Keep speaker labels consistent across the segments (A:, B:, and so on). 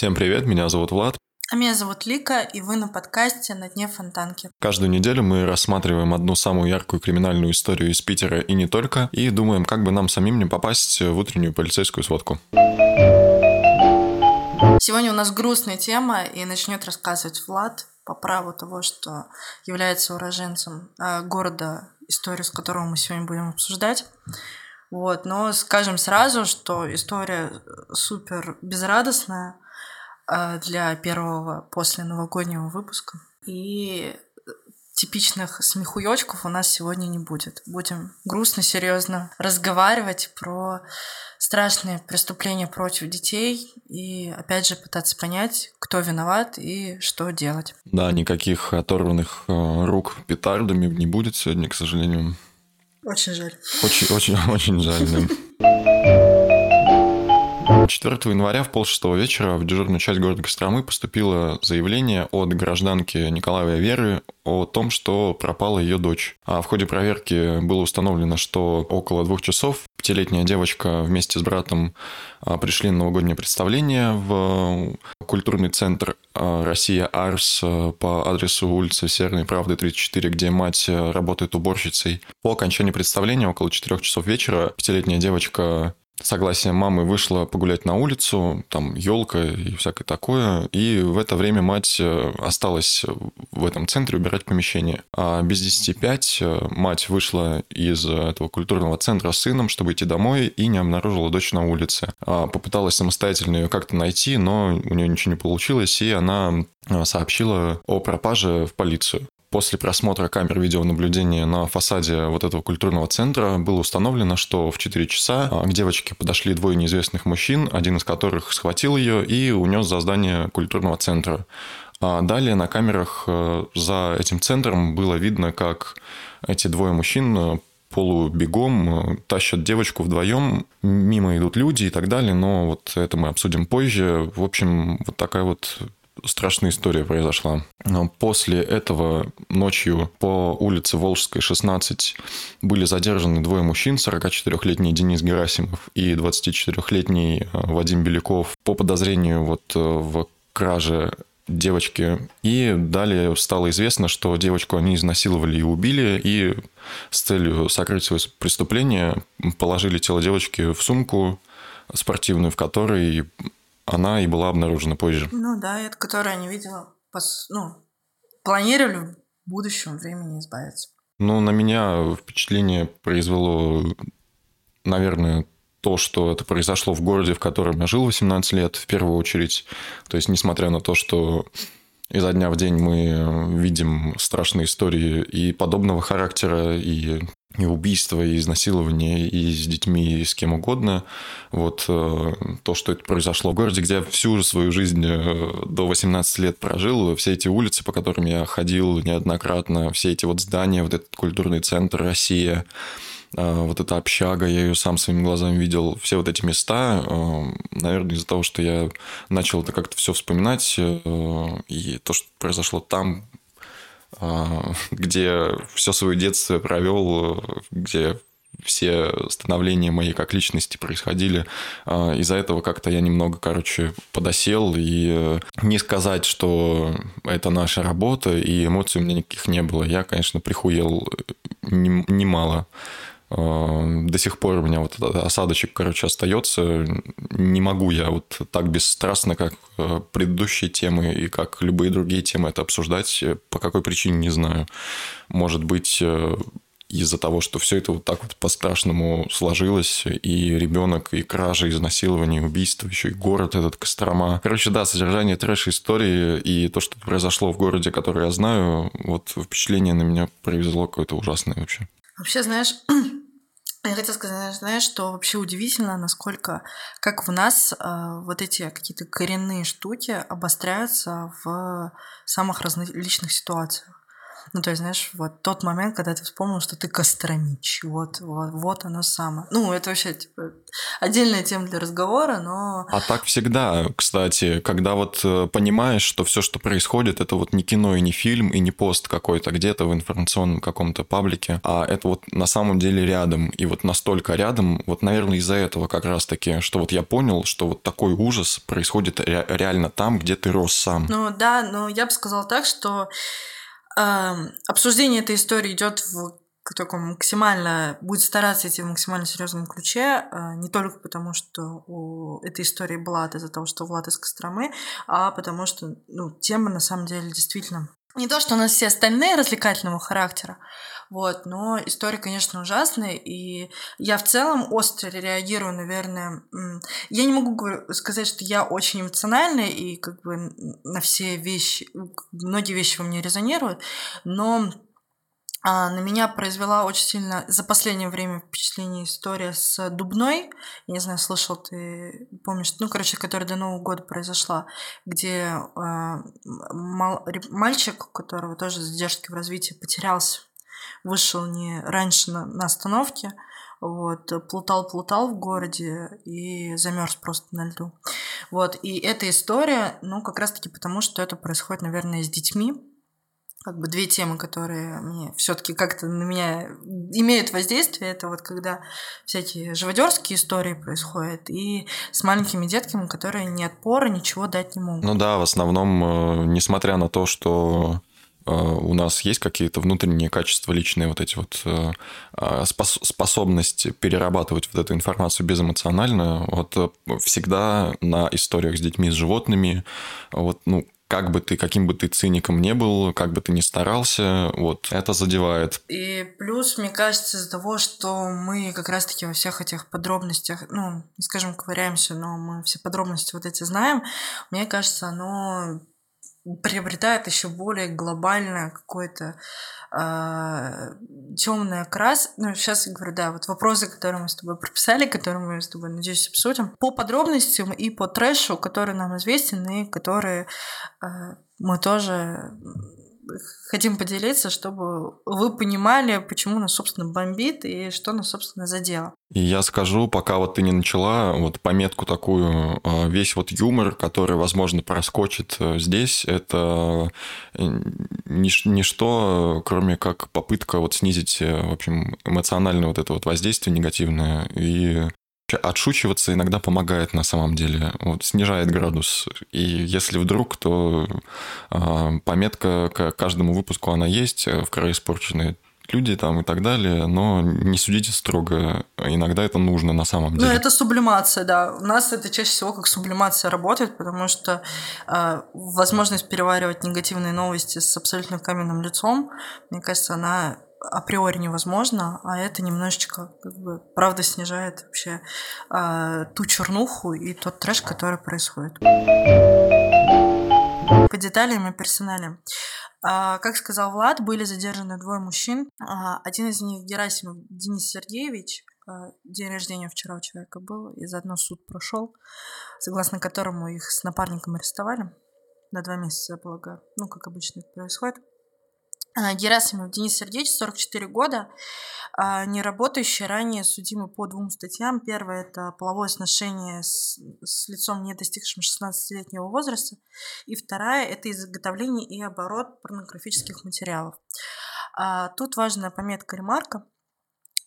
A: Всем привет, меня зовут Влад.
B: А меня зовут Лика, и вы на подкасте «На дне фонтанки».
A: Каждую неделю мы рассматриваем одну самую яркую криминальную историю из Питера и не только, и думаем, как бы нам самим не попасть в утреннюю полицейскую сводку.
B: Сегодня у нас грустная тема, и начнет рассказывать Влад по праву того, что является уроженцем э, города, историю с которого мы сегодня будем обсуждать. Вот, но скажем сразу, что история супер безрадостная для первого после новогоднего выпуска. И типичных смехуёчков у нас сегодня не будет. Будем грустно, серьезно разговаривать про страшные преступления против детей и, опять же, пытаться понять, кто виноват и что делать.
A: Да, никаких оторванных э, рук петардами не будет сегодня, к сожалению.
B: Очень жаль.
A: Очень, очень, очень жаль, да. 4 января в полшестого вечера в дежурную часть города Костромы поступило заявление от гражданки Николаевой Веры о том, что пропала ее дочь. А в ходе проверки было установлено, что около двух часов пятилетняя девочка вместе с братом а, пришли на новогоднее представление в культурный центр а, «Россия Арс» по адресу улицы Северной Правды, 34, где мать работает уборщицей. По окончании представления, около 4 часов вечера, пятилетняя девочка согласием мамы вышла погулять на улицу, там елка и всякое такое, и в это время мать э, осталась в этом центре убирать помещение. А без 10.05 э, мать вышла из этого культурного центра с сыном, чтобы идти домой, и не обнаружила дочь на улице. А попыталась самостоятельно ее как-то найти, но у нее ничего не получилось, и она э, сообщила о пропаже в полицию. После просмотра камер видеонаблюдения на фасаде вот этого культурного центра было установлено, что в 4 часа а, к девочке подошли двое неизвестных мужчин, один из которых схватил ее и унес за здание культурного центра. А далее на камерах э, за этим центром было видно, как эти двое мужчин э, полубегом э, тащат девочку вдвоем, мимо идут люди и так далее, но вот это мы обсудим позже. В общем, вот такая вот страшная история произошла. После этого ночью по улице Волжской, 16, были задержаны двое мужчин, 44-летний Денис Герасимов и 24-летний э, Вадим Беляков по подозрению вот э, в краже девочки. И далее стало известно, что девочку они изнасиловали и убили, и с целью сокрыть свое преступление положили тело девочки в сумку спортивную, в которой она и была обнаружена позже.
B: Ну да, это которая не видела, ну, планировали в будущем времени избавиться.
A: Ну, на меня впечатление произвело, наверное, то, что это произошло в городе, в котором я жил 18 лет, в первую очередь. То есть, несмотря на то, что изо дня в день мы видим страшные истории и подобного характера, и и убийства, и изнасилования, и с детьми, и с кем угодно. Вот э, то, что это произошло в городе, где я всю свою жизнь э, до 18 лет прожил, все эти улицы, по которым я ходил неоднократно, все эти вот здания, вот этот культурный центр «Россия», э, вот эта общага, я ее сам своими глазами видел, все вот эти места, наверное, из-за того, что я начал это как-то все вспоминать, и то, что произошло там, где все свое детство провел, где все становления мои как личности происходили. А, из-за этого как-то я немного, короче, подосел. И э, не сказать, что это наша работа, и эмоций у меня никаких не было. Я, конечно, прихуел немало. До сих пор у меня вот осадочек, короче, остается. Не могу я вот так бесстрастно, как э, предыдущие темы и как любые другие темы это обсуждать. По какой причине, не знаю. Может быть, э, из-за того, что все это вот так вот по-страшному сложилось, и ребенок, и кража, и изнасилование, и убийство, еще и город этот Кострома. Короче, да, содержание трэш-истории и то, что произошло в городе, который я знаю, вот впечатление на меня произвело какое-то ужасное вообще.
B: Вообще, знаешь, я хотела сказать, знаешь, что вообще удивительно, насколько, как в нас э, вот эти какие-то коренные штуки обостряются в самых различных ситуациях. Ну, то есть, знаешь, вот тот момент, когда ты вспомнил, что ты Костромич. Вот, вот, вот оно самое. Ну, это вообще, типа, отдельная тема для разговора, но...
A: А так всегда, кстати, когда вот э, понимаешь, что все, что происходит, это вот не кино и не фильм, и не пост какой-то где-то в информационном каком-то паблике, а это вот на самом деле рядом. И вот настолько рядом, вот, наверное, из-за этого как раз-таки, что вот я понял, что вот такой ужас происходит ре- реально там, где ты рос сам.
B: Ну, да, но я бы сказала так, что обсуждение этой истории идет в таком максимально будет стараться идти в максимально серьезном ключе, а, не только потому, что у этой истории Влад из-за того, что Влад из Костромы, а потому что ну, тема на самом деле действительно не то, что у нас все остальные развлекательного характера, вот, но история, конечно, ужасная, и я в целом остро реагирую, наверное. Я не могу сказать, что я очень эмоциональная, и как бы на все вещи, многие вещи во мне резонируют, но а, на меня произвела очень сильно за последнее время впечатление история с Дубной. Я не знаю, слышал ты, помнишь, ну, короче, которая до Нового года произошла, где э, мал, мальчик, у которого тоже задержки в развитии, потерялся вышел не раньше на, на остановке, вот, плутал-плутал в городе и замерз просто на льду. Вот, и эта история, ну, как раз-таки потому, что это происходит, наверное, с детьми, как бы две темы, которые мне все-таки как-то на меня имеют воздействие, это вот когда всякие живодерские истории происходят, и с маленькими детками, которые ни отпора, ничего дать не могут.
A: Ну да, в основном, э, несмотря на то, что у нас есть какие-то внутренние качества личные, вот эти вот э, а, способность перерабатывать вот эту информацию безэмоционально, вот э, всегда на историях с детьми, с животными, вот, ну, как бы ты, каким бы ты циником не был, как бы ты ни старался, вот это задевает.
B: И плюс, мне кажется, из-за того, что мы как раз-таки во всех этих подробностях, ну, не скажем, ковыряемся, но мы все подробности вот эти знаем, мне кажется, оно приобретает еще более глобальное какое-то э, а, темный окрас. Ну, сейчас я говорю, да, вот вопросы, которые мы с тобой прописали, которые мы с тобой, надеюсь, обсудим, по подробностям и по трэшу, которые нам известен и которые э, мы тоже хотим поделиться, чтобы вы понимали, почему нас, собственно, бомбит и что нас, собственно, задело.
A: И я скажу, пока вот ты не начала, вот пометку такую, а, весь вот юмор, который, возможно, проскочит э, здесь, это э, ничто, кроме как попытка вот снизить, э, в общем, эмоциональное вот это вот воздействие негативное и Отшучиваться иногда помогает на самом деле, вот, снижает градус. И если вдруг, то э, пометка к каждому выпуску она есть э, в крае испорченные люди там и так далее, но не судите строго. Иногда это нужно на самом деле.
B: Ну, это сублимация, да. У нас это чаще всего как сублимация работает, потому что э, возможность переваривать негативные новости с абсолютно каменным лицом, мне кажется, она априори невозможно, а это немножечко, как бы, правда снижает вообще э, ту чернуху и тот трэш, который происходит. По деталям и персоналям. А, как сказал Влад, были задержаны двое мужчин. А, один из них Герасимов Денис Сергеевич. День рождения вчера у человека был, и заодно суд прошел, согласно которому их с напарником арестовали на два месяца, я полагаю. Ну, как обычно это происходит. А, Герасимов Денис Сергеевич, 44 года, а, не работающий, ранее судимый по двум статьям. Первое – это половое сношение с, с лицом, не достигшим 16-летнего возраста. И вторая – это изготовление и оборот порнографических материалов. А, тут важная пометка ремарка.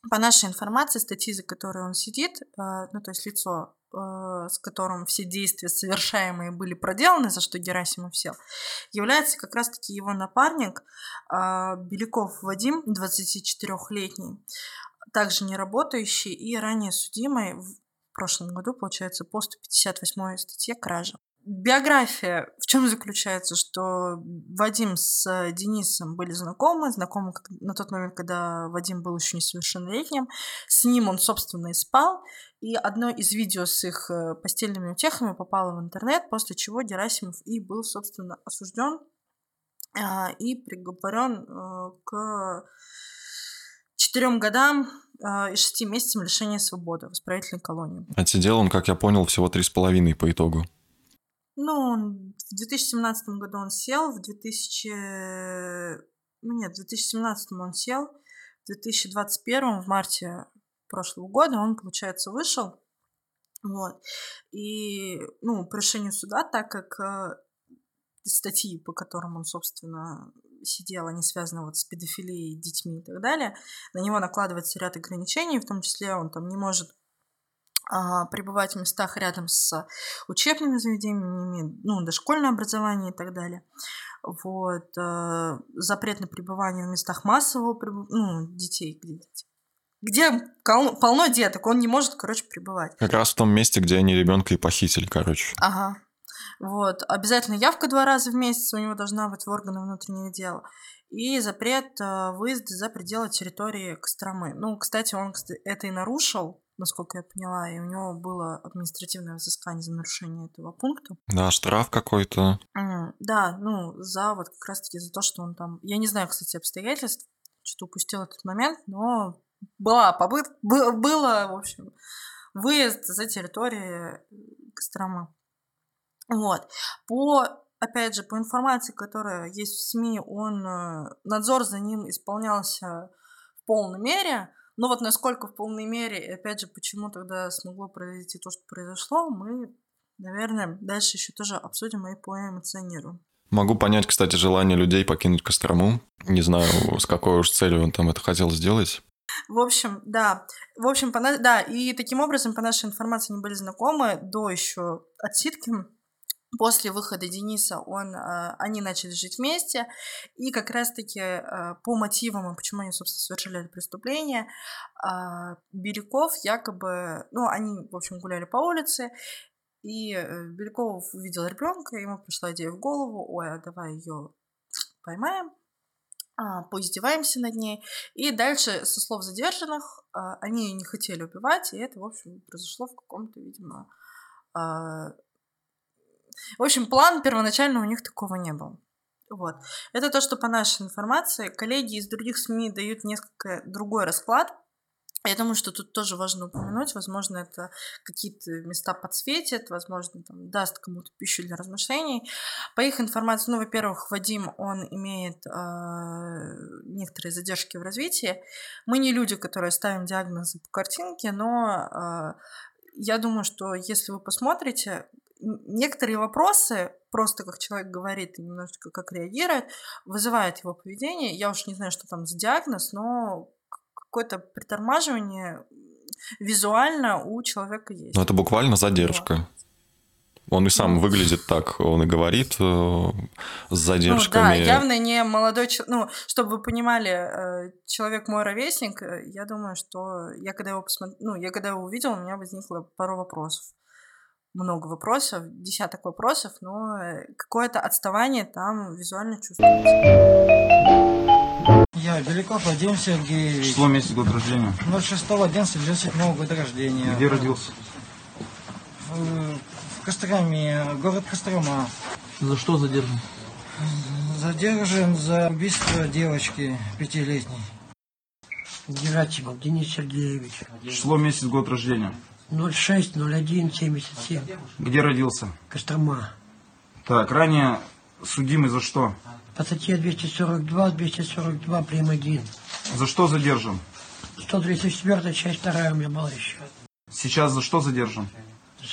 B: По нашей информации, статьи, за которые он сидит, ну то есть лицо Э, с которым все действия совершаемые были проделаны, за что Герасимов сел, является как раз-таки его напарник а, Беляков Вадим, 24-летний, также не работающий и ранее судимый в прошлом году, получается, по 158 статье кражи. Биография в чем заключается, что Вадим с Денисом были знакомы, знакомы на тот момент, когда Вадим был еще несовершеннолетним. С ним он, собственно, и спал. И одно из видео с их э, постельными утехами попало в интернет, после чего Герасимов и был, собственно, осужден а, и приговорен э, к четырем годам э, и шести месяцам лишения свободы в исправительной колонии.
A: Отсидел он, как я понял, всего три с половиной по итогу.
B: Ну, в 2017 году он сел, в 2000 ну нет, в 2017 он сел, в 2021 в марте прошлого года он, получается, вышел. Вот. И, ну, по решению суда, так как э, статьи, по которым он, собственно, сидел, они связаны вот с педофилией, детьми и так далее, на него накладывается ряд ограничений, в том числе он там не может пребывать в местах рядом с учебными заведениями, ну, дошкольное образование и так далее. Вот. А, запрет на пребывание в местах массового ну, детей, где дети где полно деток, он не может, короче, пребывать.
A: Как раз в том месте, где они ребенка и похитили, короче.
B: Ага. Вот. Обязательно явка два раза в месяц у него должна быть в органы внутренних дел. И запрет э, выезда за пределы территории Костромы. Ну, кстати, он это и нарушил, насколько я поняла, и у него было административное взыскание за нарушение этого пункта.
A: Да, штраф какой-то.
B: Mm, да, ну, за вот как раз-таки за то, что он там... Я не знаю, кстати, обстоятельств, что-то упустил этот момент, но была побыт... Было, в общем, выезд за территорию Костромы. Вот. По опять же, по информации, которая есть в СМИ, он, э, надзор за ним исполнялся в полной мере, но вот насколько в полной мере, и опять же, почему тогда смогло произойти то, что произошло, мы, наверное, дальше еще тоже обсудим и поэмоционируем.
A: Могу понять, кстати, желание людей покинуть Кострому. Не знаю, с какой уж целью он там это хотел сделать.
B: В общем, да. В общем, по, да, и таким образом, по нашей информации, они были знакомы до еще отсидки. После выхода Дениса он, э, они начали жить вместе, и как раз-таки э, по мотивам, почему они, собственно, совершили преступление, э, Беляков якобы, ну, они, в общем, гуляли по улице, и Беляков увидел ребенка, ему пришла идея в голову, ой, а давай ее поймаем, а, поиздеваемся над ней. И дальше, со слов задержанных, они ее не хотели убивать, и это, в общем, произошло в каком-то, видимо, в общем, план первоначально у них такого не было. Вот. Это то, что по нашей информации. Коллеги из других СМИ дают несколько другой расклад. Я думаю, что тут тоже важно упомянуть. Возможно, это какие-то места подсветит, возможно, там, даст кому-то пищу для размышлений. По их информации, ну, во-первых, Вадим, он имеет э, некоторые задержки в развитии. Мы не люди, которые ставим диагнозы по картинке, но э, я думаю, что если вы посмотрите, некоторые вопросы, просто как человек говорит и немножечко как реагирует, вызывает его поведение. Я уж не знаю, что там за диагноз, но какое-то притормаживание визуально у человека есть.
A: Ну, это буквально задержка. Он и сам ну, выглядит так, он и говорит э, с задержками. Ну, да,
B: явно не молодой человек. Ну, чтобы вы понимали, э, человек мой ровесник, э, я думаю, что я когда его посмотрел, ну, я когда его увидел, у меня возникло пару вопросов много вопросов, десяток вопросов, но э, какое-то отставание там визуально чувствуется.
C: Я Беляков Вадим Сергеевич.
D: Число, месяц, год рождения?
C: 06 11 97 года рождения.
D: Где родился?
C: В, в Костроме, город Кострома.
E: За что задержан?
C: Задержан за убийство девочки пятилетней.
E: Герасимов Денис Сергеевич.
D: Число, месяц, год рождения?
E: 06 01 77.
D: Где родился?
E: Кострома.
D: Так, ранее судимый за что?
E: По статье 242, 242, прим. 1.
D: За что задержан?
E: 134 часть 2 у меня была еще.
D: Сейчас за что задержан?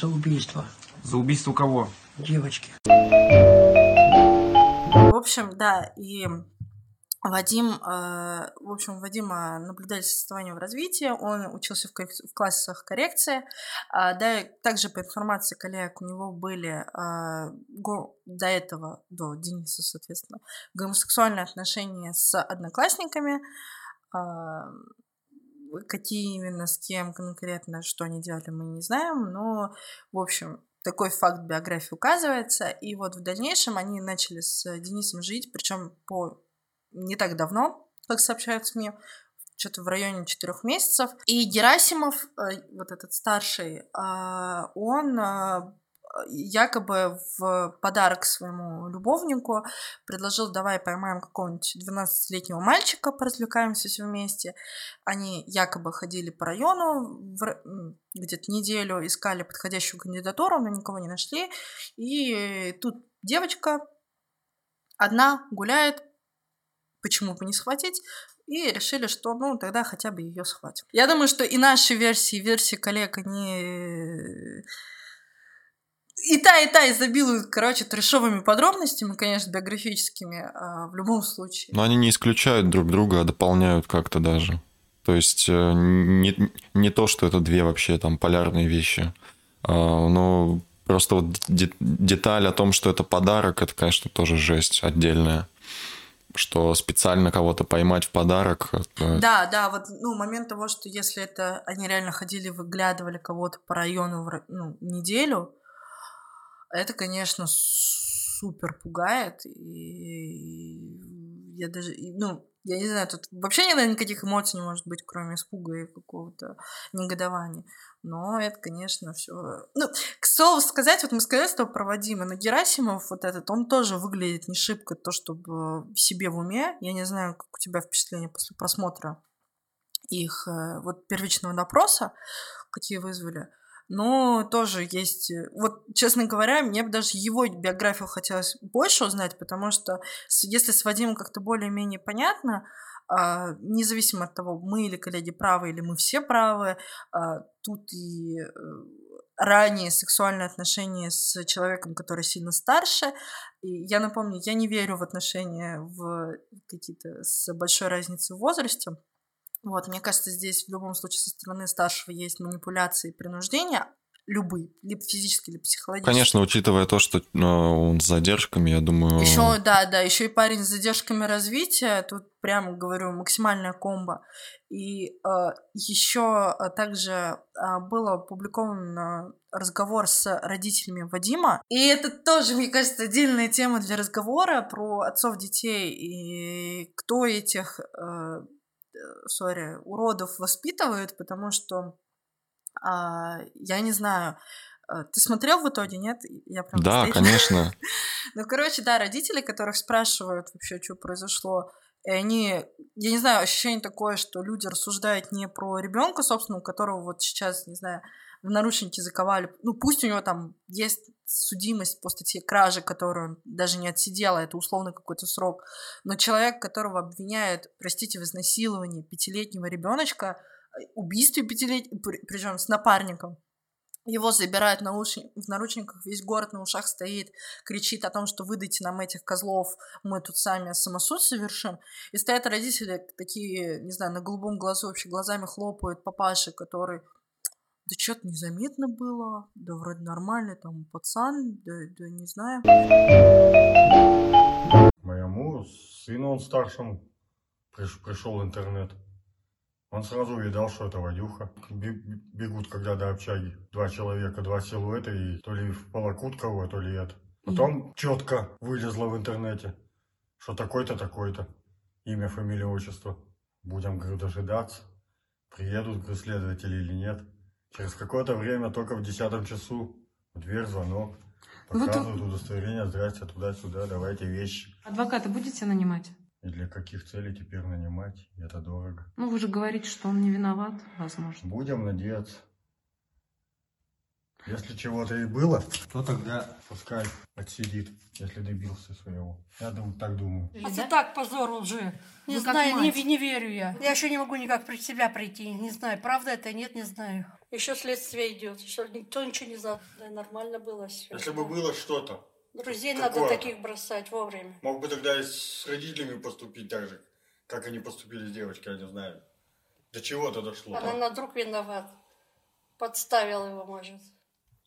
E: За убийство.
D: За убийство кого?
E: Девочки.
B: В общем, да, и Вадим, э, в общем, Вадима наблюдали состояние в развитии, он учился в, в классах коррекции, а, да, также по информации коллег у него были а, до этого, до Дениса, соответственно, гомосексуальные отношения с одноклассниками, а, какие именно, с кем конкретно, что они делали, мы не знаем, но, в общем, такой факт биографии указывается, и вот в дальнейшем они начали с Денисом жить, причем по не так давно, как сообщают СМИ, что-то в районе четырех месяцев. И Герасимов, э, вот этот старший, а, он а, якобы в подарок своему любовнику предложил, давай поймаем какого-нибудь 12-летнего мальчика, поразвлекаемся все вместе. Они якобы ходили по району где-то неделю, искали подходящую кандидатуру, но никого не нашли. И тут девочка одна гуляет почему бы не схватить, и решили, что ну тогда хотя бы ее схватим. Я думаю, что и наши версии, и версии коллег, они и та, и та изобилуют, короче, трешовыми подробностями, конечно, биографическими, а в любом случае.
A: Но они не исключают друг друга, а дополняют как-то даже. То есть э, не, не то, что это две вообще там полярные вещи, а, но просто вот де- деталь о том, что это подарок, это, конечно, тоже жесть отдельная что специально кого-то поймать в подарок.
B: Да, да, вот ну, момент того, что если это они реально ходили, выглядывали кого-то по району в, ну, неделю, это, конечно, супер пугает. И я даже, ну, я не знаю, тут вообще никаких эмоций не может быть, кроме испуга и какого-то негодования. Но это, конечно, все. Ну, к слову сказать, вот мы сказали с тобой про Вадима, но Герасимов вот этот, он тоже выглядит не шибко то, чтобы себе в уме. Я не знаю, как у тебя впечатление после просмотра их э, вот первичного допроса, какие вызвали. Но тоже есть... Э, вот, честно говоря, мне бы даже его биографию хотелось больше узнать, потому что если с Вадимом как-то более-менее понятно, независимо от того, мы или коллеги правы, или мы все правы, а, тут и э, ранее сексуальные отношения с человеком, который сильно старше. И я напомню, я не верю в отношения в какие-то с большой разницей в возрасте. Вот, мне кажется, здесь в любом случае со стороны старшего есть манипуляции и принуждение, любые, либо физические, либо психологические.
A: Конечно, учитывая то, что ну, он с задержками, я думаю...
B: Еще, да, да, еще и парень с задержками развития, тут прямо говорю, максимальная комба. И э, еще э, также э, был опубликован разговор с родителями Вадима. И это тоже, мне кажется, отдельная тема для разговора про отцов детей и кто этих э, сори, уродов воспитывают, потому что я не знаю, а, ты смотрел в итоге, нет?
A: Я прям да, стоит. конечно.
B: ну, короче, да, родители, которых спрашивают вообще, что произошло, и они, я не знаю, ощущение такое, что люди рассуждают не про ребенка, собственно, у которого вот сейчас, не знаю, в наручники заковали. Ну, пусть у него там есть судимость по статье кражи, которую он даже не отсидел, а это условно какой-то срок. Но человек, которого обвиняют, простите, в изнасиловании пятилетнего ребеночка, э, убийстве пятилетнего, причем с напарником, его забирают в наручниках, весь город на ушах стоит, кричит о том, что выдайте нам этих козлов, мы тут сами самосуд совершим. И стоят родители такие, не знаю, на голубом глазу вообще глазами хлопают папаши, который да что-то незаметно было, да вроде нормально, там пацан, да, да не знаю.
F: Моему сыну, он старшему, приш, пришел интернет. Он сразу увидал, что это Вадюха. Бегут, когда до общаги. Два человека, два силуэта, и то ли в полокут кого, то ли это. Потом четко вылезло в интернете, что такой-то, такой-то. Имя, фамилия, отчество. Будем, говорю, дожидаться. Приедут, следователи или нет. Через какое-то время, только в десятом часу, в дверь звонок. Ну Показывают удостоверение, здрасте, туда-сюда, давайте вещи.
G: Адвоката будете нанимать?
F: И для каких целей теперь нанимать? Это дорого.
G: Ну, вы же говорите, что он не виноват, возможно.
F: Будем надеяться. Если чего-то и было, то тогда пускай отсидит, если добился своего. Я думаю, так думаю.
E: А ты так позор уже. Не Вы знаю, не, не верю я. Я еще не могу никак при себя прийти. Не знаю, правда это, нет, не знаю. Еще следствие идет. Еще никто ничего не знает. Да, нормально было все.
F: Если бы было что-то.
E: Друзей такое, надо таких бросать вовремя.
F: Мог бы тогда и с родителями поступить так же, как они поступили с девочкой, я не знаю. До чего-то дошло.
E: Она на друг виноват. Подставил его, может.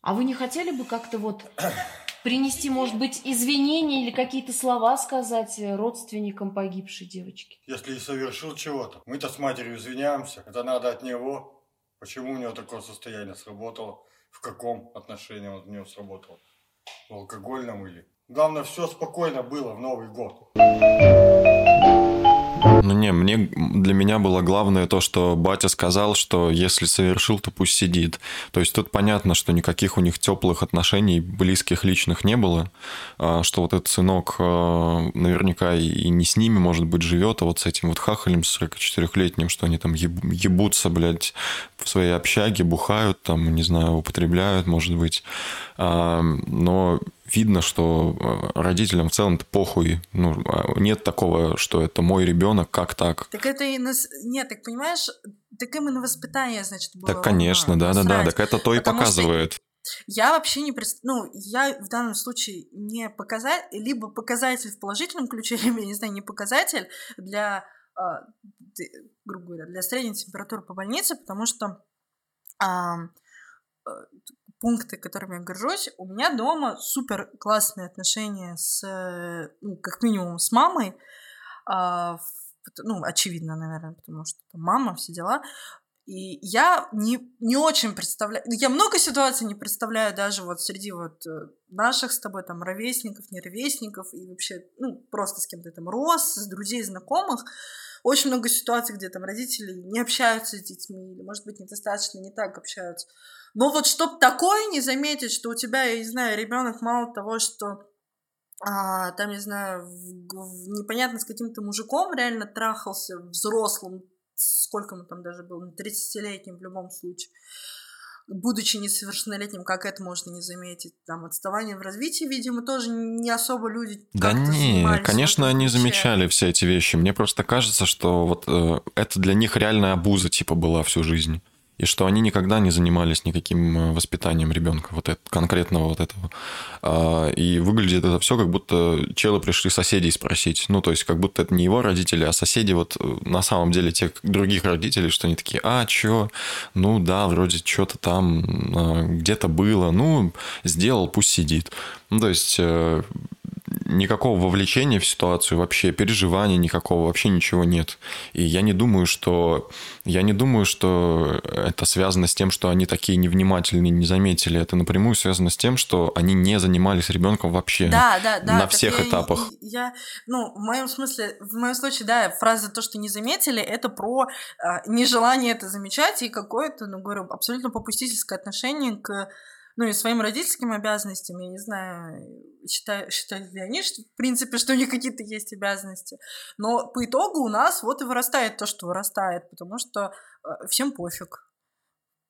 G: А вы не хотели бы как-то вот принести, может быть, извинения или какие-то слова сказать родственникам погибшей девочки?
F: Если и совершил чего-то, мы-то с матерью извиняемся. Это надо от него. Почему у него такое состояние сработало? В каком отношении он у него сработало? Алкогольном или? Главное, все спокойно было в Новый год.
A: Ну не, мне для меня было главное то, что батя сказал, что если совершил, то пусть сидит. То есть тут понятно, что никаких у них теплых отношений, близких личных не было, а, что вот этот сынок а, наверняка и не с ними, может быть, живет, а вот с этим вот хахалем 44-летним, что они там ебутся, блядь, в своей общаге, бухают, там, не знаю, употребляют, может быть. А, но видно, что э, родителям в целом-то похуй. Ну, а нет такого, что это мой ребенок, как так?
B: Так это и нас... Нет, так понимаешь, так именно воспитание, значит, было.
A: Так, конечно, да-да-да, так это то и показывает.
B: Я вообще не представляю, ну, я в данном случае не показатель, либо показатель в положительном ключе, либо, я не знаю, не показатель для, э, грубо говоря, для средней температуры по больнице, потому что э, пункты, которыми я горжусь, у меня дома супер классные отношения с, ну, как минимум, с мамой, э, ну, очевидно, наверное, потому что мама, все дела. И я не, не очень представляю, я много ситуаций не представляю даже вот среди вот э, наших с тобой там ровесников, не ровесников и вообще, ну, просто с кем то там рос, с друзей, знакомых. Очень много ситуаций, где там родители не общаются с детьми или, может быть, недостаточно, не так общаются. Но вот чтоб такое не заметить, что у тебя, я не знаю, ребенок мало того, что а, там, не знаю, в, в, непонятно с каким-то мужиком реально трахался взрослым, сколько ему там даже было, 30-летним в любом случае, будучи несовершеннолетним, как это можно не заметить? Там отставание в развитии, видимо, тоже не особо люди.
A: Да не, конечно, они замечали все эти вещи. Мне просто кажется, что вот э, это для них реальная обуза типа была всю жизнь и что они никогда не занимались никаким э, воспитанием ребенка, вот это, конкретного вот этого. А, и выглядит это все, как будто челы пришли соседей спросить. Ну, то есть, как будто это не его родители, а соседи вот э, на самом деле тех других родителей, что они такие, а, чё? Ну, да, вроде что-то там а, где-то было, ну, сделал, пусть сидит. Ну, то есть, э, никакого вовлечения в ситуацию, вообще переживания никакого, вообще ничего нет. И я не думаю, что я не думаю, что это связано с тем, что они такие невнимательные, не заметили. Это напрямую связано с тем, что они не занимались ребенком вообще
B: да, да, да,
A: на всех
B: я,
A: этапах.
B: Я, ну, в моем смысле, в моем случае, да, фраза то, что не заметили, это про э, нежелание это замечать и какое-то, ну, говорю, абсолютно попустительское отношение к ну и своим родительским обязанностям, я не знаю, считаю, считают ли они, что, в принципе, что у них какие-то есть обязанности. Но по итогу у нас вот и вырастает то, что вырастает, потому что э, всем пофиг.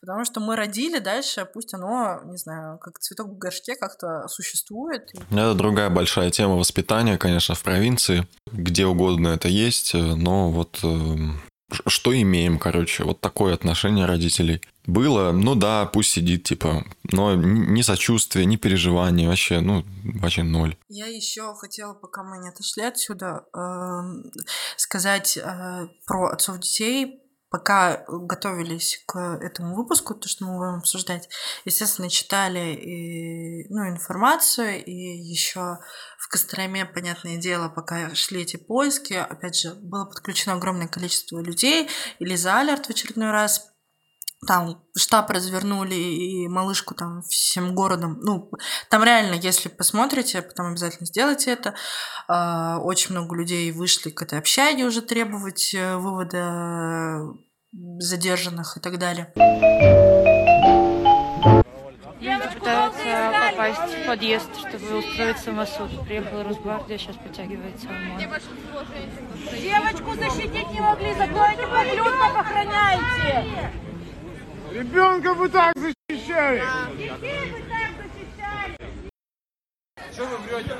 B: Потому что мы родили дальше, пусть оно, не знаю, как цветок в горшке как-то существует.
A: Это другая большая тема воспитания, конечно, в провинции. Где угодно это есть, но вот эм, что имеем, короче, вот такое отношение родителей. Было, ну да, пусть сидит, типа, но ни сочувствия, ни переживаний, вообще, ну, вообще ноль.
B: Я еще хотела, пока мы не отошли отсюда, э, сказать э, про отцов детей, пока готовились к этому выпуску, то, что мы будем обсуждать, естественно, читали и, ну, информацию, и еще в Костроме, понятное дело, пока шли эти поиски, опять же, было подключено огромное количество людей, и Лиза Алерт в очередной раз там штаб развернули и малышку там всем городом. Ну, там реально, если посмотрите, потом обязательно сделайте это. Э, очень много людей вышли к этой общаге уже требовать э, вывода задержанных и так далее.
H: Пытаются попасть в подъезд, чтобы устроить самосуд. Приехала Росгвардия, сейчас подтягивается ОМОН.
I: Девочку защитить не могли, закройте подлюдков охраняете!
J: Ребенка вы так защищали!
I: Детей вы так защищали!
K: Что вы врете?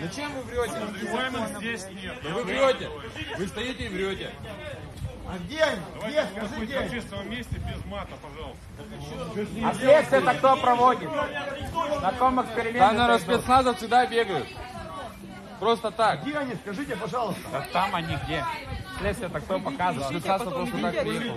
K: Зачем вы врете? здесь нет. Вы врете. Вы стоите и врете.
J: А где они? Где? Скажи, где?
L: в общественном месте без мата, пожалуйста.
M: А следствие это кто проводит? На ком эксперименте?
K: Да, наверное, спецназов всегда бегают. Просто так.
J: Где они? Скажите, пожалуйста.
M: Да там они где? Следствие это кто показывает?
K: Спецназ просто так приехал.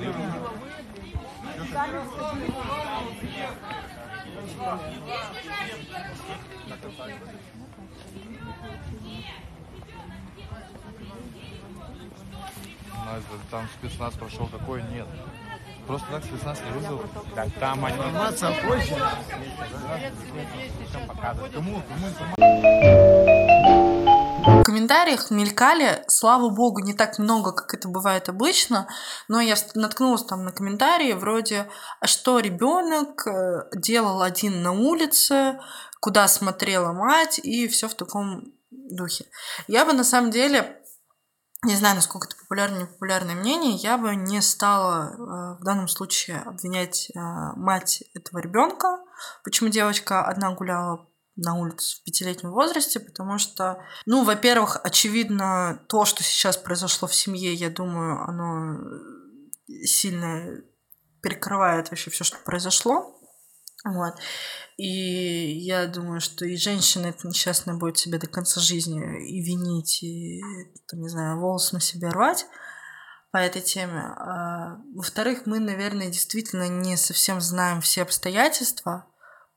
N: Там спецназ прошел такой, нет. Просто так спецназ не вызвал.
M: Так там они.
J: Информация позже.
N: Кому? Кому
B: В комментариях мелькали, слава богу, не так много, как это бывает обычно, но я наткнулась там на комментарии вроде, а что ребенок э, делал один на улице, куда смотрела мать и все в таком духе. Я бы на самом деле не знаю, насколько это популярное популярное мнение, я бы не стала э, в данном случае обвинять э, мать этого ребенка. Почему девочка одна гуляла на улицу в пятилетнем возрасте, потому что, ну, во-первых, очевидно, то, что сейчас произошло в семье, я думаю, оно сильно перекрывает вообще все, что произошло. Вот. И я думаю, что и женщина это несчастная будет себя до конца жизни и винить, и, там, не знаю, волосы на себе рвать по этой теме. А, во-вторых, мы, наверное, действительно не совсем знаем все обстоятельства,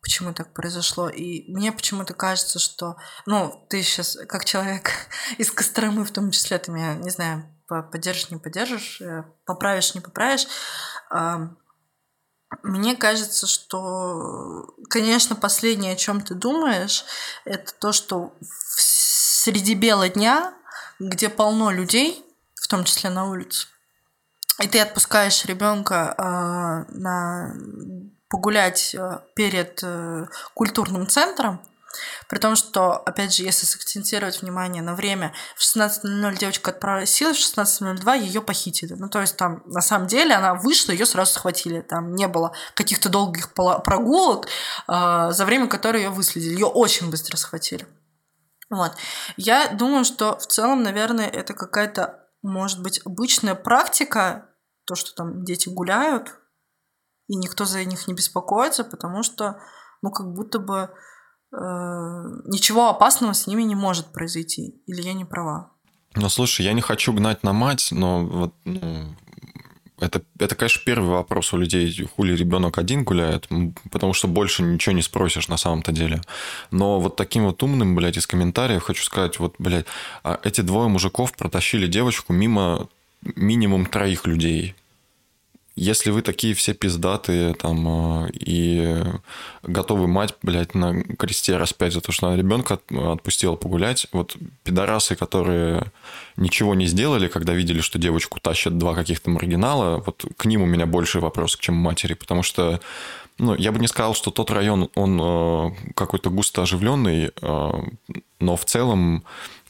B: почему так произошло. И мне почему-то кажется, что... Ну, ты сейчас, как человек из Костромы в том числе, ты меня, не знаю, поддержишь, не поддержишь, э, поправишь, не поправишь. Мне кажется, что, конечно, последнее, о чем ты думаешь, это то, что среди бела дня, где полно людей, в том числе на улице, и ты отпускаешь ребенка э, на погулять э, перед э, культурным центром, при том, что, опять же, если сакцентировать внимание на время, в 16.00 девочка отпросилась, в 16.02 ее похитили. Ну, то есть там, на самом деле, она вышла, ее сразу схватили. Там не было каких-то долгих прогулок, э, за время которой ее выследили. Ее очень быстро схватили. Вот. Я думаю, что в целом, наверное, это какая-то, может быть, обычная практика, то, что там дети гуляют, и никто за них не беспокоится, потому что, ну, как будто бы Э, ничего опасного с ними не может произойти. Или я не права?
A: Ну, слушай, я не хочу гнать на мать, но вот, ну, это, это, конечно, первый вопрос у людей, хули ребенок один гуляет, потому что больше ничего не спросишь на самом-то деле. Но вот таким вот умным, блядь, из комментариев хочу сказать, вот, блядь, а эти двое мужиков протащили девочку мимо минимум троих людей. Если вы такие все пиздатые там э, и готовы мать, блядь, на кресте распять за то, что она ребенка отпустила погулять, вот пидорасы, которые ничего не сделали, когда видели, что девочку тащат два каких-то маргинала, вот к ним у меня больше вопрос, чем матери, потому что ну, я бы не сказал, что тот район, он э, какой-то густо оживленный, э, но в целом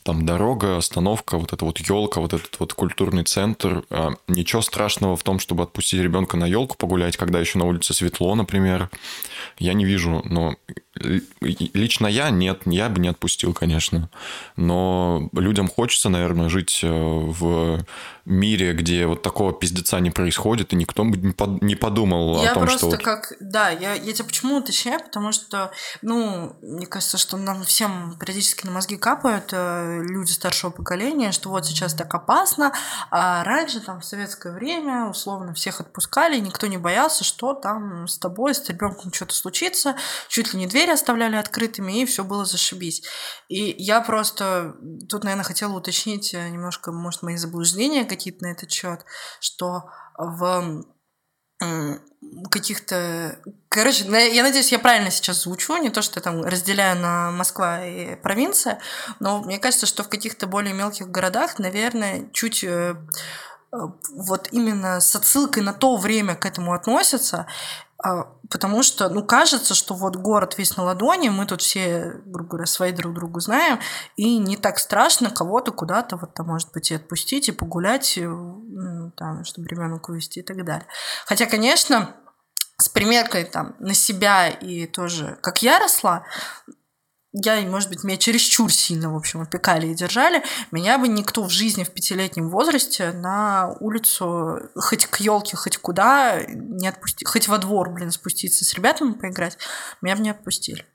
A: там дорога, остановка, вот эта вот елка, вот этот вот культурный центр. А, ничего страшного в том, чтобы отпустить ребенка на елку погулять, когда еще на улице светло, например. Я не вижу, но лично я нет, я бы не отпустил, конечно. Но людям хочется, наверное, жить э, в мире, где вот такого пиздеца не происходит, и никто бы не подумал
B: я
A: о том,
B: что... Я просто как... Да, я, я тебя почему уточняю, потому что, ну, мне кажется, что нам всем периодически на мозги капают э, люди старшего поколения, что вот сейчас так опасно, а раньше, там, в советское время, условно, всех отпускали, никто не боялся, что там с тобой, с ребенком что-то случится, чуть ли не двери оставляли открытыми, и все было зашибись. И я просто тут, наверное, хотела уточнить э, немножко, может, мои заблуждения, какие-то на этот счет, что в каких-то... Короче, я надеюсь, я правильно сейчас звучу, не то, что я там разделяю на Москва и провинция, но мне кажется, что в каких-то более мелких городах, наверное, чуть э, э, вот именно с отсылкой на то время к этому относятся, потому что, ну, кажется, что вот город весь на ладони, мы тут все, грубо говоря, свои друг другу знаем, и не так страшно кого-то куда-то вот там, может быть, и отпустить, и погулять, ну, там, чтобы ребенок увезти и так далее. Хотя, конечно, с примеркой там на себя и тоже, как я росла, я, может быть, меня чересчур сильно, в общем, опекали и держали, меня бы никто в жизни в пятилетнем возрасте на улицу хоть к елке, хоть куда не отпустил, хоть во двор, блин, спуститься с ребятами поиграть, меня бы не отпустили.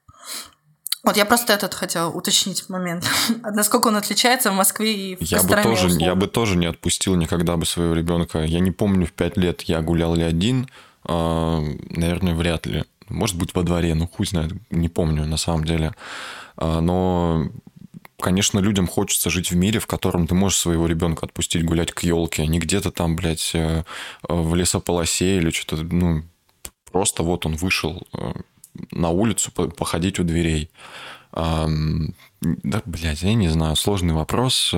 B: Вот я просто этот хотел уточнить момент. Насколько он отличается в Москве и в
A: я бы тоже, Я бы тоже не отпустил никогда бы своего ребенка. Я не помню, в пять лет я гулял ли один, а, наверное, вряд ли. Может быть, во дворе, ну хуй знает, не помню на самом деле. А, но конечно, людям хочется жить в мире, в котором ты можешь своего ребенка отпустить гулять к елке, а не где-то там, блядь, э, в лесополосе или что-то, ну, просто вот он вышел э, на улицу походить у дверей. Да, блядь, я не знаю, сложный вопрос.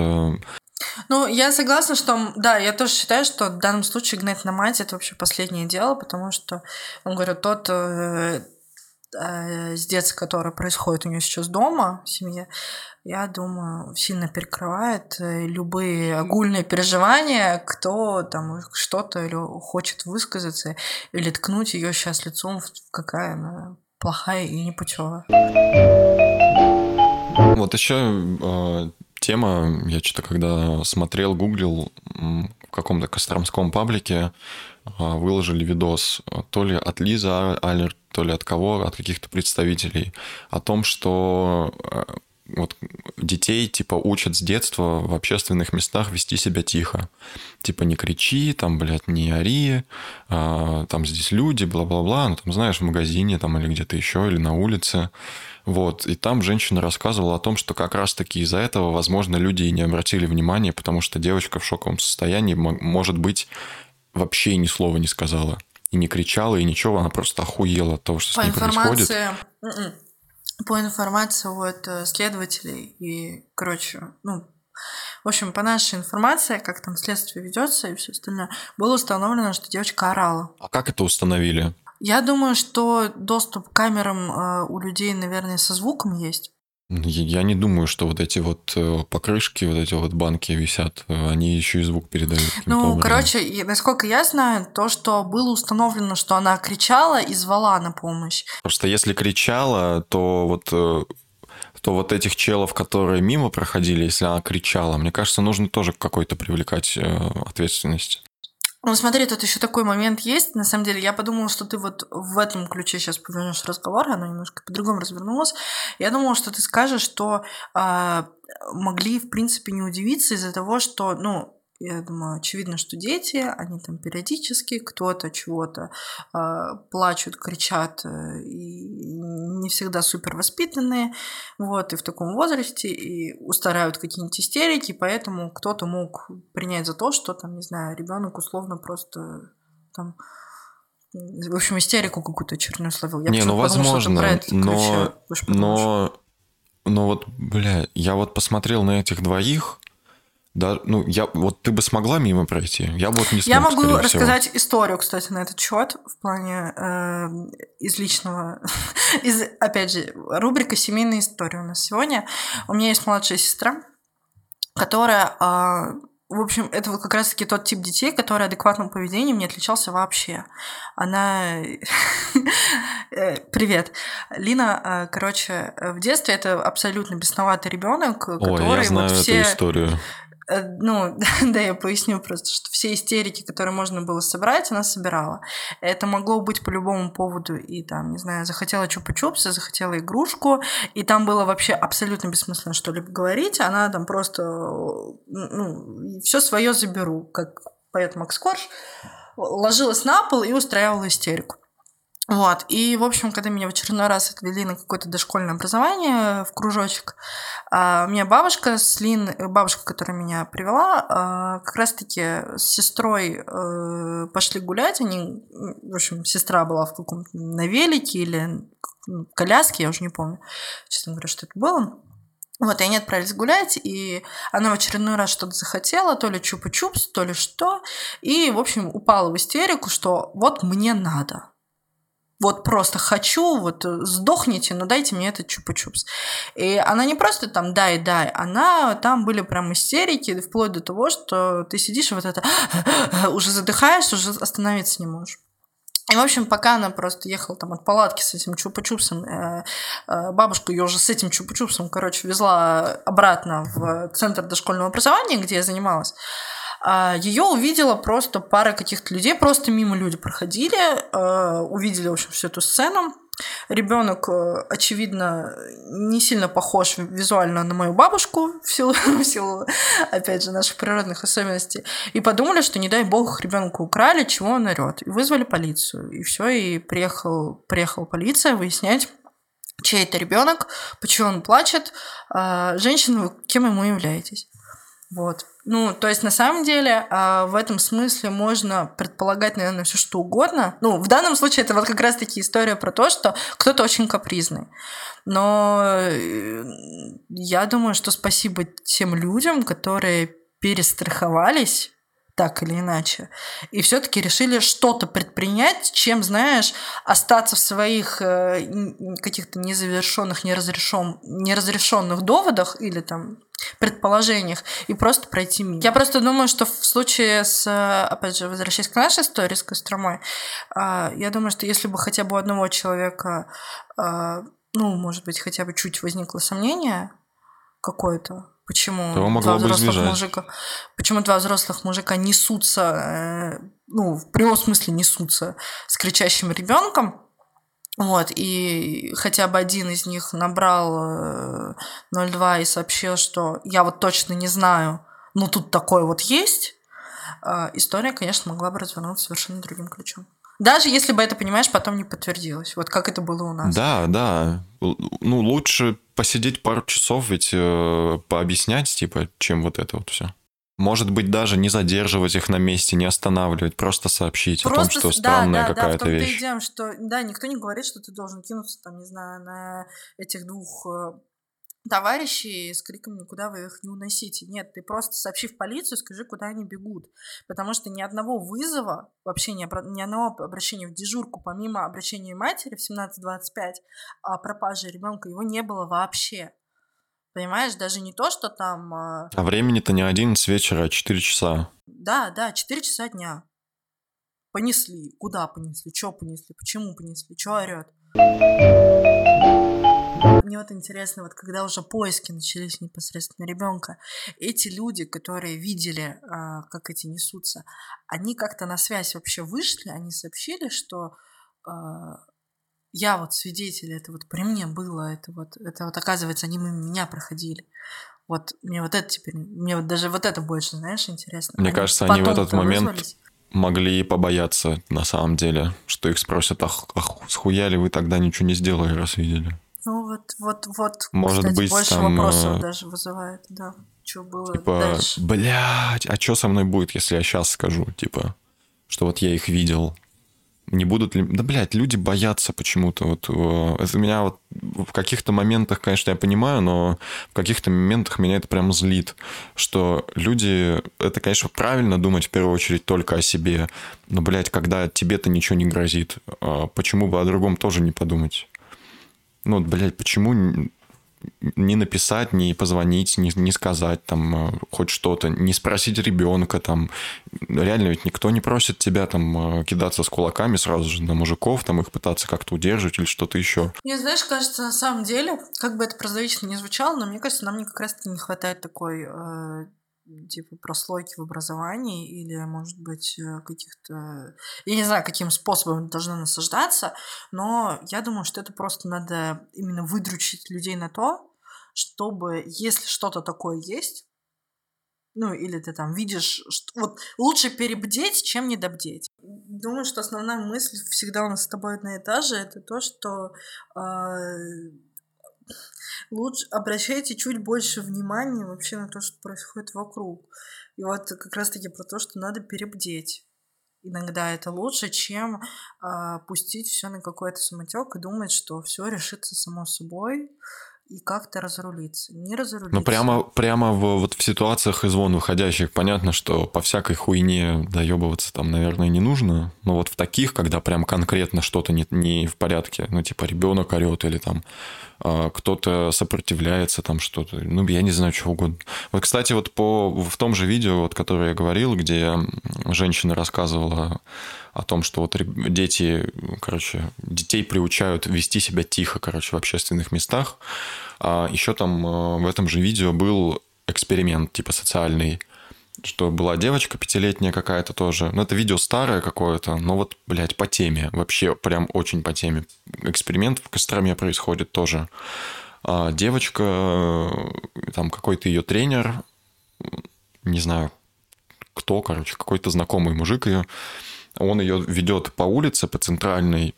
B: Ну, я согласна, что, да, я тоже считаю, что в данном случае гнать на мать это вообще последнее дело, потому что, он говорю, тот э, э, с детства, который происходит у нее сейчас дома, в семье, я думаю, сильно перекрывает э, любые огульные переживания, кто там что-то или хочет высказаться, или ткнуть ее сейчас лицом, какая она плохая и непутевая.
A: Вот еще э, тема, я что-то когда смотрел, гуглил, в каком-то костромском паблике э, выложили видос то ли от Лизы Алер, то ли от кого, от каких-то представителей, о том, что э, вот детей типа учат с детства в общественных местах вести себя тихо. Типа не кричи, там, блядь, не ори, а, там здесь люди, бла-бла-бла, ну там, знаешь, в магазине там или где-то еще, или на улице. Вот. И там женщина рассказывала о том, что как раз-таки из-за этого, возможно, люди и не обратили внимания, потому что девочка в шоковом состоянии, может быть, вообще ни слова не сказала. И не кричала, и ничего, она просто охуела от того, что
B: По
A: с ней происходит.
B: м-м, по информации вот э, следователей и, короче, ну, в общем, по нашей информации, как там следствие ведется и все остальное, было установлено, что девочка орала.
A: А как это установили?
B: Я думаю, что доступ к камерам э, у людей, наверное, со звуком есть.
A: Я не думаю, что вот эти вот э, покрышки, вот эти вот банки висят, э, они еще и звук передают.
B: Ну, образом. короче, насколько я знаю, то, что было установлено, что она кричала и звала на помощь.
A: Просто если кричала, то вот э, то вот этих челов, которые мимо проходили, если она кричала, мне кажется, нужно тоже какой-то привлекать ответственность.
B: Ну, смотри, тут еще такой момент есть. На самом деле, я подумала, что ты вот в этом ключе сейчас повернешь разговор, оно немножко по-другому развернулось. Я думала, что ты скажешь, что э, могли, в принципе, не удивиться из-за того, что, ну, я думаю, очевидно, что дети, они там периодически кто-то чего-то э, плачут, кричат э, и не всегда супер воспитанные, вот, и в таком возрасте, и устарают какие-нибудь истерики, поэтому кто-то мог принять за то, что там, не знаю, ребенок условно просто там в общем, истерику какую-то черную словил.
A: Я не, ну возможно, но, но, но вот, бля, я вот посмотрел на этих двоих, да, ну, я, вот ты бы смогла мимо пройти? Я бы вот не смог,
B: Я могу рассказать всего. историю, кстати, на этот счет в плане э, из личного... из, опять же, рубрика «Семейная история» у нас сегодня. У меня есть младшая сестра, которая... Э, в общем, это вот как раз-таки тот тип детей, который адекватным поведением не отличался вообще. Она... Э, привет. Лина, э, короче, в детстве это абсолютно бесноватый ребенок, который
A: Ой, я знаю
B: вот все...
A: эту историю.
B: Э, ну, да, я поясню просто, что все истерики, которые можно было собрать, она собирала. Это могло быть по любому поводу, и там, не знаю, захотела чупа-чупса, захотела игрушку, и там было вообще абсолютно бессмысленно что-либо говорить, она там просто, ну, все свое заберу, как поэт Макс Корж, ложилась на пол и устраивала истерику. Вот. И, в общем, когда меня в очередной раз отвели на какое-то дошкольное образование в кружочек, а, у меня бабушка с Лин, бабушка, которая меня привела, а, как раз-таки с сестрой э, пошли гулять. Они, в общем, сестра была в каком-то на велике или коляске, я уже не помню, честно говоря, что это было. Вот, и они отправились гулять, и она в очередной раз что-то захотела, то ли чупа-чупс, то ли что, и, в общем, упала в истерику, что вот мне надо вот просто хочу, вот э, сдохните, но дайте мне этот чупа-чупс. И она не просто там дай, дай, она там были прям истерики, вплоть до того, что ты сидишь и вот это уже задыхаешься, уже остановиться не можешь. И, в общем, пока она просто ехала там от палатки с этим чупа-чупсом, э, э, бабушка ее уже с этим чупа-чупсом, короче, везла обратно в центр дошкольного образования, где я занималась, Ее увидела просто пара каких-то людей, просто мимо люди проходили, а, увидели, в общем, всю эту сцену. Ребенок, э, очевидно, не сильно похож визуально на мою бабушку в силу, в силу, опять же, наших природных особенностей. И подумали, что, не дай бог, ребенка украли, чего он орет. И вызвали полицию. И все, и приехал, приехала полиция выяснять, чей это ребенок, почему он плачет. А, женщина, кем ему являетесь? Вот. Ну, то есть, на самом деле, а, в этом смысле можно предполагать, наверное, все что угодно. Ну, в данном случае это вот как раз-таки история про то, что кто-то очень капризный. Но э, я думаю, что спасибо тем людям, которые перестраховались так или иначе. И все-таки решили что-то предпринять, чем, знаешь, остаться в своих э, каких-то незавершенных, неразрешен, неразрешенных доводах или там предположениях и просто пройти мимо. Я просто думаю, что в случае с, опять же, возвращаясь к нашей истории с Костромой, а, я думаю, что если бы хотя бы у одного человека, а, ну, может быть, хотя бы чуть возникло сомнение, какой-то. Почему
A: Того
B: два взрослых мужика, почему два взрослых мужика несутся, э, ну, в прямом смысле несутся с кричащим ребенком, вот, и хотя бы один из них набрал э, 02 и сообщил, что я вот точно не знаю, но тут такое вот есть, э, история, конечно, могла бы развернуться совершенно другим ключом. Даже если бы это, понимаешь, потом не подтвердилось. Вот как это было у нас.
A: Да, да. Ну, лучше посидеть пару часов, ведь э, пообъяснять, типа, чем вот это вот все. Может быть, даже не задерживать их на месте, не останавливать, просто сообщить о том, что
B: с-
A: странная
B: да, да, да, в
A: какая-то
B: и
A: вещь.
B: дело, что да, никто не говорит, что ты должен кинуться там, не знаю, на этих двух э, товарищей с криком «никуда вы их не уносите». Нет, ты просто сообщи в полицию, скажи, куда они бегут. Потому что ни одного вызова, вообще ни, обра- ни одного обращения в дежурку, помимо обращения матери в 17.25 о пропаже ребенка, его не было вообще. Понимаешь, даже не то, что там... э,
A: А времени-то не 11 вечера, а 4 часа.
B: Да, да, 4 часа дня. Понесли. Куда понесли? Чё понесли? Почему понесли? Чё орёт? Мне вот интересно, вот когда уже поиски начались непосредственно ребенка, эти люди, которые видели, а, как эти несутся, они как-то на связь вообще вышли, они сообщили, что а, я вот свидетель, это вот при мне было, это вот, это вот оказывается, они мимо меня проходили. Вот мне вот это теперь, мне вот даже вот это больше, знаешь, интересно.
A: Мне кажется, они в этот момент
B: вызвались?
A: могли побояться, на самом деле, что их спросят, ах, ах схуяли вы тогда ничего не сделали, раз видели.
B: Ну вот, вот, вот,
A: Может
B: кстати,
A: быть,
B: больше
A: там,
B: вопросов
A: э,
B: даже вызывает, да. Что было
A: Типа,
B: дальше?
A: блядь, а что со мной будет, если я сейчас скажу, типа, что вот я их видел? Не будут ли... Да, блядь, люди боятся почему-то. Вот, э, это меня вот в каких-то моментах, конечно, я понимаю, но в каких-то моментах меня это прям злит, что люди... Это, конечно, правильно думать в первую очередь только о себе, но, блядь, когда тебе-то ничего не грозит, а почему бы о другом тоже не подумать? Ну, вот, блядь, почему не написать, не позвонить, не, не сказать там э, хоть что-то, не спросить ребенка там. Реально ведь никто не просит тебя там э, кидаться с кулаками сразу же на мужиков, там их пытаться как-то удерживать или что-то еще.
B: Мне, знаешь, кажется, на самом деле, как бы это прозаично не звучало, но мне кажется, нам как раз-таки не хватает такой э, типа прослойки в образовании или, может быть, э, каких-то... Я не знаю, каким способом это должно насаждаться, но я думаю, что это просто надо именно выдручить людей на то, чтобы, если что-то такое есть, ну, или ты там видишь, что, вот лучше перебдеть, чем недобдеть. Думаю, что основная мысль всегда у нас с тобой одна и та же, это то, что э, лучше обращайте чуть больше внимания вообще на то, что происходит вокруг. И вот как раз-таки про то, что надо перебдеть. Иногда это лучше, чем э, пустить все на какой-то самотек и думать, что все решится само собой и как-то разрулиться. Не разрулиться.
A: Ну, прямо, прямо в, вот в ситуациях из вон выходящих понятно, что по всякой хуйне доебываться там, наверное, не нужно. Но вот в таких, когда прям конкретно что-то не, не в порядке, ну, типа ребенок орет или там кто-то сопротивляется, там что-то, ну, я не знаю, чего угодно. Вот, кстати, вот по, в том же видео, вот, которое я говорил, где женщина рассказывала о том, что вот дети, короче, детей приучают вести себя тихо, короче, в общественных местах. А еще там э, в этом же видео был эксперимент, типа социальный, что была девочка пятилетняя какая-то тоже. Ну, это видео старое какое-то, но вот, блядь, по теме. Вообще прям очень по теме. Эксперимент в Костроме происходит тоже. А девочка, э, там какой-то ее тренер, не знаю, кто, короче, какой-то знакомый мужик ее, он ее ведет по улице, по центральной,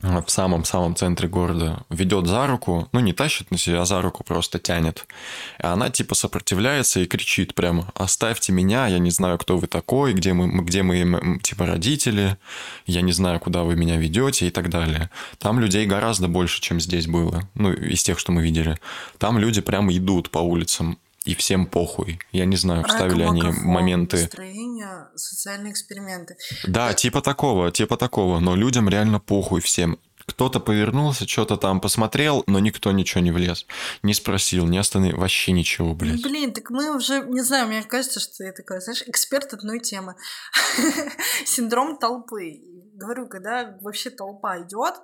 A: в самом-самом центре города, ведет за руку, ну не тащит на себя, а за руку просто тянет. И она типа сопротивляется и кричит прямо, оставьте меня, я не знаю, кто вы такой, где мы, где мы, типа, родители, я не знаю, куда вы меня ведете и так далее. Там людей гораздо больше, чем здесь было, ну, из тех, что мы видели. Там люди прямо идут по улицам, и всем похуй. Я не знаю, вставили они моменты...
B: Настроение, социальные эксперименты.
A: Да, типа такого, типа такого, но людям реально похуй всем. Кто-то повернулся, что-то там посмотрел, но никто ничего не влез. Не спросил, не остановил, вообще ничего, блядь.
B: Блин, так мы уже, не знаю, мне кажется, что я такая, знаешь, эксперт одной темы. Синдром толпы. Говорю, когда вообще толпа идет,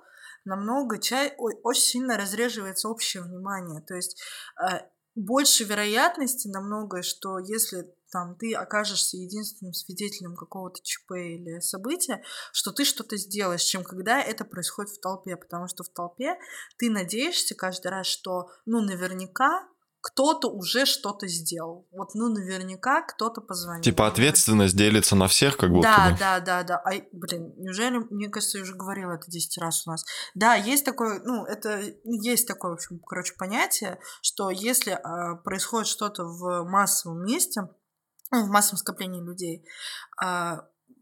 B: намного чай, очень сильно разреживается общее внимание. То есть э, больше вероятности намного, что если там ты окажешься единственным свидетелем какого-то ЧП или события, что ты что-то сделаешь, чем когда это происходит в толпе, потому что в толпе ты надеешься каждый раз, что ну наверняка кто-то уже что-то сделал. Вот, ну, наверняка кто-то позвонил.
A: Типа ответственность делится на всех, как будто
B: да,
A: бы.
B: Да, да, да. А, блин, неужели, мне кажется, я уже говорила это 10 раз у нас. Да, есть такое, ну, это, есть такое, в общем, короче, понятие, что если э, происходит что-то в массовом месте, ну, в массовом скоплении людей, э,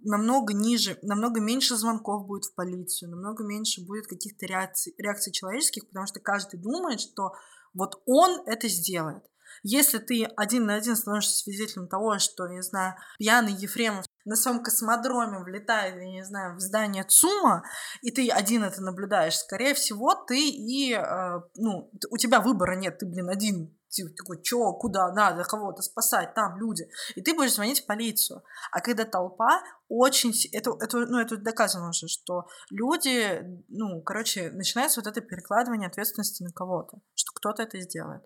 B: намного ниже, намного меньше звонков будет в полицию, намного меньше будет каких-то реакций, реакций человеческих, потому что каждый думает, что вот он это сделает. Если ты один на один становишься свидетелем того, что, не знаю, пьяный Ефремов на своем космодроме влетает, я не знаю, в здание ЦУМа, и ты один это наблюдаешь, скорее всего, ты и, э, ну, у тебя выбора нет, ты, блин, один ты такой, чё, куда, надо кого-то спасать, там люди. И ты будешь звонить в полицию. А когда толпа, очень... Это, это, ну, это доказано уже, что люди, ну, короче, начинается вот это перекладывание ответственности на кого-то, что кто-то это сделает.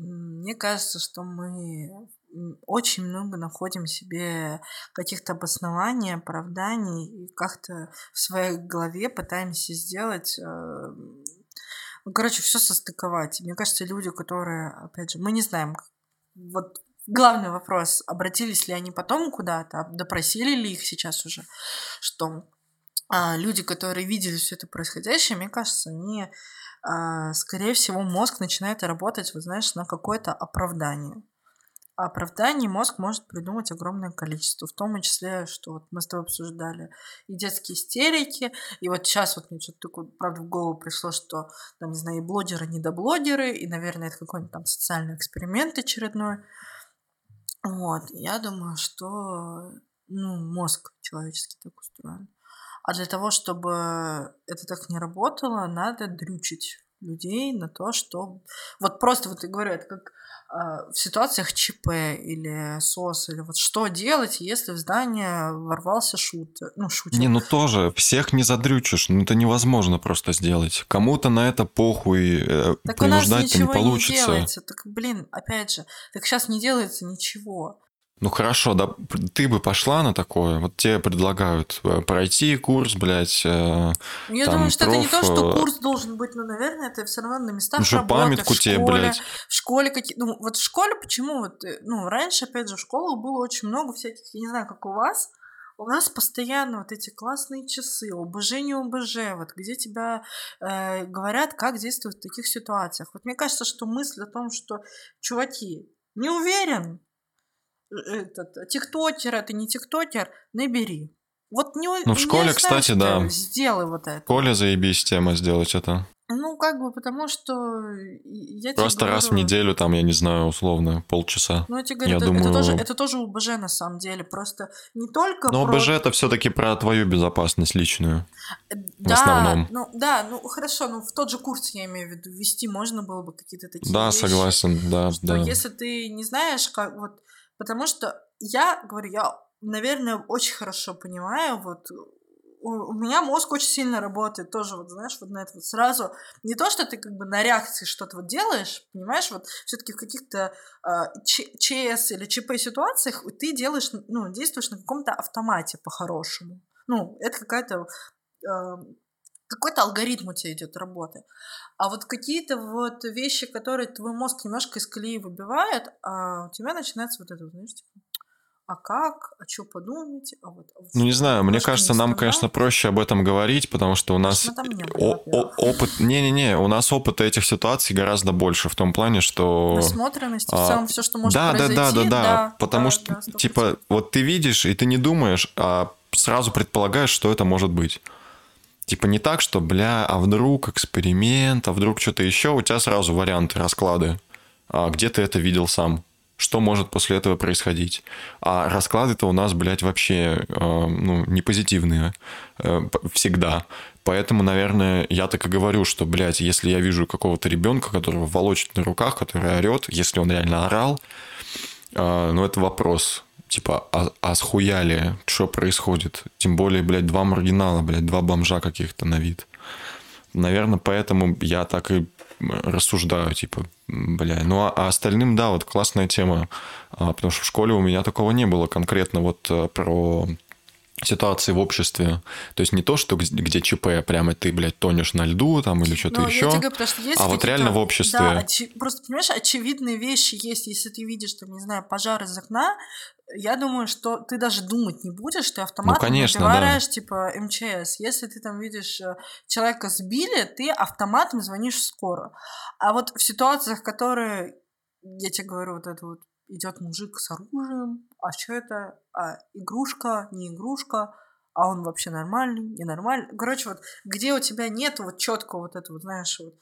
B: Мне кажется, что мы очень много находим себе каких-то обоснований, оправданий и как-то в своей голове пытаемся сделать ну, короче, все состыковать. Мне кажется, люди, которые, опять же, мы не знаем, вот главный вопрос, обратились ли они потом куда-то, допросили ли их сейчас уже, что а, люди, которые видели все это происходящее, мне кажется, они, а, скорее всего, мозг начинает работать, вот знаешь, на какое-то оправдание оправданий мозг может придумать огромное количество, в том числе, что вот мы с тобой обсуждали и детские истерики, и вот сейчас вот мне что-то такое, правда, в голову пришло, что, там, не знаю, и блогеры, недоблогеры, и, наверное, это какой-нибудь там социальный эксперимент очередной. Вот, я думаю, что, ну, мозг человеческий так устроен. А для того, чтобы это так не работало, надо дрючить людей на то, что... Вот просто вот я говорю, это как в ситуациях ЧП или СОС, или вот что делать, если в здание ворвался шутер, ну, шутер.
A: Не, ну тоже, всех не задрючишь, ну это невозможно просто сделать. Кому-то на это похуй, э, так принуждать-то не получится. Не
B: делается. Так, блин, опять же, так сейчас не делается ничего.
A: Ну хорошо, да, ты бы пошла на такое, вот тебе предлагают э, пройти курс, блядь. Э,
B: Я там, думаю, что проф... это не то, что э, курс должен быть, но, наверное, это все равно на местах
A: Уже работы, памятку
B: в
A: школе, тебе, блядь.
B: В школе какие... Ну, вот в школе почему? Вот, ну, раньше, опять же, в школах было очень много всяких, я не знаю, как у вас, у нас постоянно вот эти классные часы, ОБЖ, не ОБЖ, вот где тебя э, говорят, как действовать в таких ситуациях. Вот мне кажется, что мысль о том, что, чуваки, не уверен, этот, тиктокер, это не тиктокер, набери. Вот не,
A: ну, в школе,
B: не
A: кстати, да.
B: Сделай вот это. В
A: школе заебись тема сделать это.
B: Ну, как бы, потому что я
A: Просто
B: тебе
A: раз в неделю, там, я не знаю, условно, полчаса.
B: Ну, я тебе говорю,
A: я
B: это,
A: думаю...
B: это, тоже, это тоже УБЖ на самом деле. Просто не только
A: Но
B: про...
A: ОБЖ это все-таки про твою безопасность личную.
B: Да,
A: в основном.
B: Ну, да, ну хорошо, ну в тот же курс, я имею в виду, ввести можно было бы какие-то такие
A: Да,
B: вещи,
A: согласен, да,
B: что
A: да.
B: если ты не знаешь, как вот Потому что я говорю, я, наверное, очень хорошо понимаю, вот у, меня мозг очень сильно работает тоже, вот знаешь, вот на это вот сразу. Не то, что ты как бы на реакции что-то вот делаешь, понимаешь, вот все-таки в каких-то э, ЧС или ЧП ситуациях ты делаешь, ну, действуешь на каком-то автомате по-хорошему. Ну, это какая-то э, какой-то алгоритм у тебя идет работы. А вот какие-то вот вещи, которые твой мозг немножко из колеи выбивает, а у тебя начинается вот это, знаешь, типа, а как, а что подумать, а вот... А вот
A: ну, не знаю, мне кажется, не нам, сказал. конечно, проще об этом говорить, потому что у нас о- о- опыт... Не-не-не, у нас опыта этих ситуаций гораздо больше, в том плане, что...
B: Насмотренность, а... в целом все, что может
A: да,
B: произойти.
A: Да, да, да, да,
B: да
A: потому
B: да,
A: что,
B: да,
A: типа, вот ты видишь, и ты не думаешь, а сразу предполагаешь, что это может быть. Типа не так, что, бля, а вдруг эксперимент, а вдруг что-то еще, у тебя сразу варианты, расклады. А где ты это видел сам? Что может после этого происходить? А расклады-то у нас, блядь, вообще э, ну, не позитивные э, всегда. Поэтому, наверное, я так и говорю, что, блядь, если я вижу какого-то ребенка, которого волочит на руках, который орет, если он реально орал, э, ну, это вопрос типа, а, а схуяли, что происходит? Тем более, блядь, два маргинала, блядь, два бомжа каких-то на вид. Наверное, поэтому я так и рассуждаю, типа, бля. Ну, а, а остальным, да, вот классная тема. А, потому что в школе у меня такого не было конкретно вот э, про ситуации в обществе. То есть не то, что где, ЧП, прямо ты, блядь, тонешь на льду там или что-то
B: Ну,
A: еще,
B: говорю,
A: а вот реально в обществе.
B: Да, очи- просто, понимаешь, очевидные вещи есть. Если ты видишь, там, не знаю, пожар из окна, я думаю, что ты даже думать не будешь, ты автоматом
A: Ну, конечно, да.
B: набиваешь, типа, МЧС. Если ты там видишь, э, человека сбили, ты автоматом звонишь в скорую. А вот в ситуациях, которые, я тебе говорю, вот это вот, идет мужик с оружием, а что это? А, игрушка, не игрушка, а он вообще нормальный, ненормальный. Короче, вот где у тебя нет вот четкого вот этого, знаешь, вот,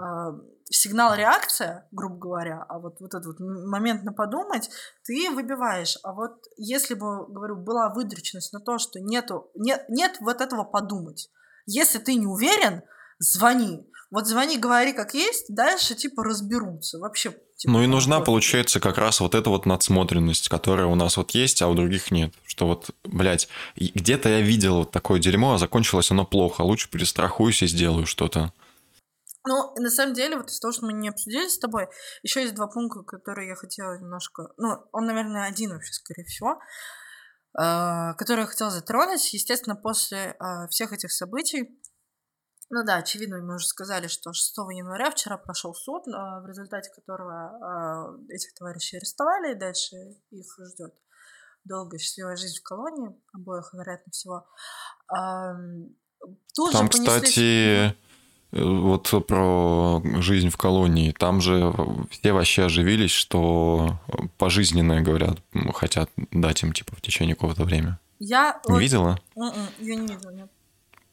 B: э, сигнал-реакция, грубо говоря, а вот, вот этот вот момент на подумать, ты выбиваешь. А вот если бы, говорю, была выдрученность на то, что нету, нет, нет вот этого подумать. Если ты не уверен, звони. Вот звони, говори как есть, дальше типа разберутся. Вообще, типа,
A: Ну и нужна, получается, как раз вот эта вот надсмотренность, которая у нас вот есть, а у других нет. Что вот, блядь, где-то я видел вот такое дерьмо, а закончилось оно плохо. Лучше перестрахуюсь и сделаю что-то.
B: Ну, на самом деле, вот из того, что мы не обсудили с тобой, еще есть два пункта, которые я хотела немножко... Ну, он, наверное, один вообще, скорее всего, э, который я хотела затронуть. Естественно, после э, всех этих событий, ну да, очевидно, мы уже сказали, что 6 января вчера прошел суд, э, в результате которого э, этих товарищей арестовали, и дальше их ждет долгая счастливая жизнь в колонии, обоих, вероятно всего. Тут
A: Там,
B: понеслись-
A: кстати, э, вот про жизнь в колонии, там же все вообще оживились, что пожизненное, говорят, хотят дать им, типа, в течение какого-то времени.
B: Я...
A: Не
B: вот-
A: видела?
B: М-м, Я не видела, нет.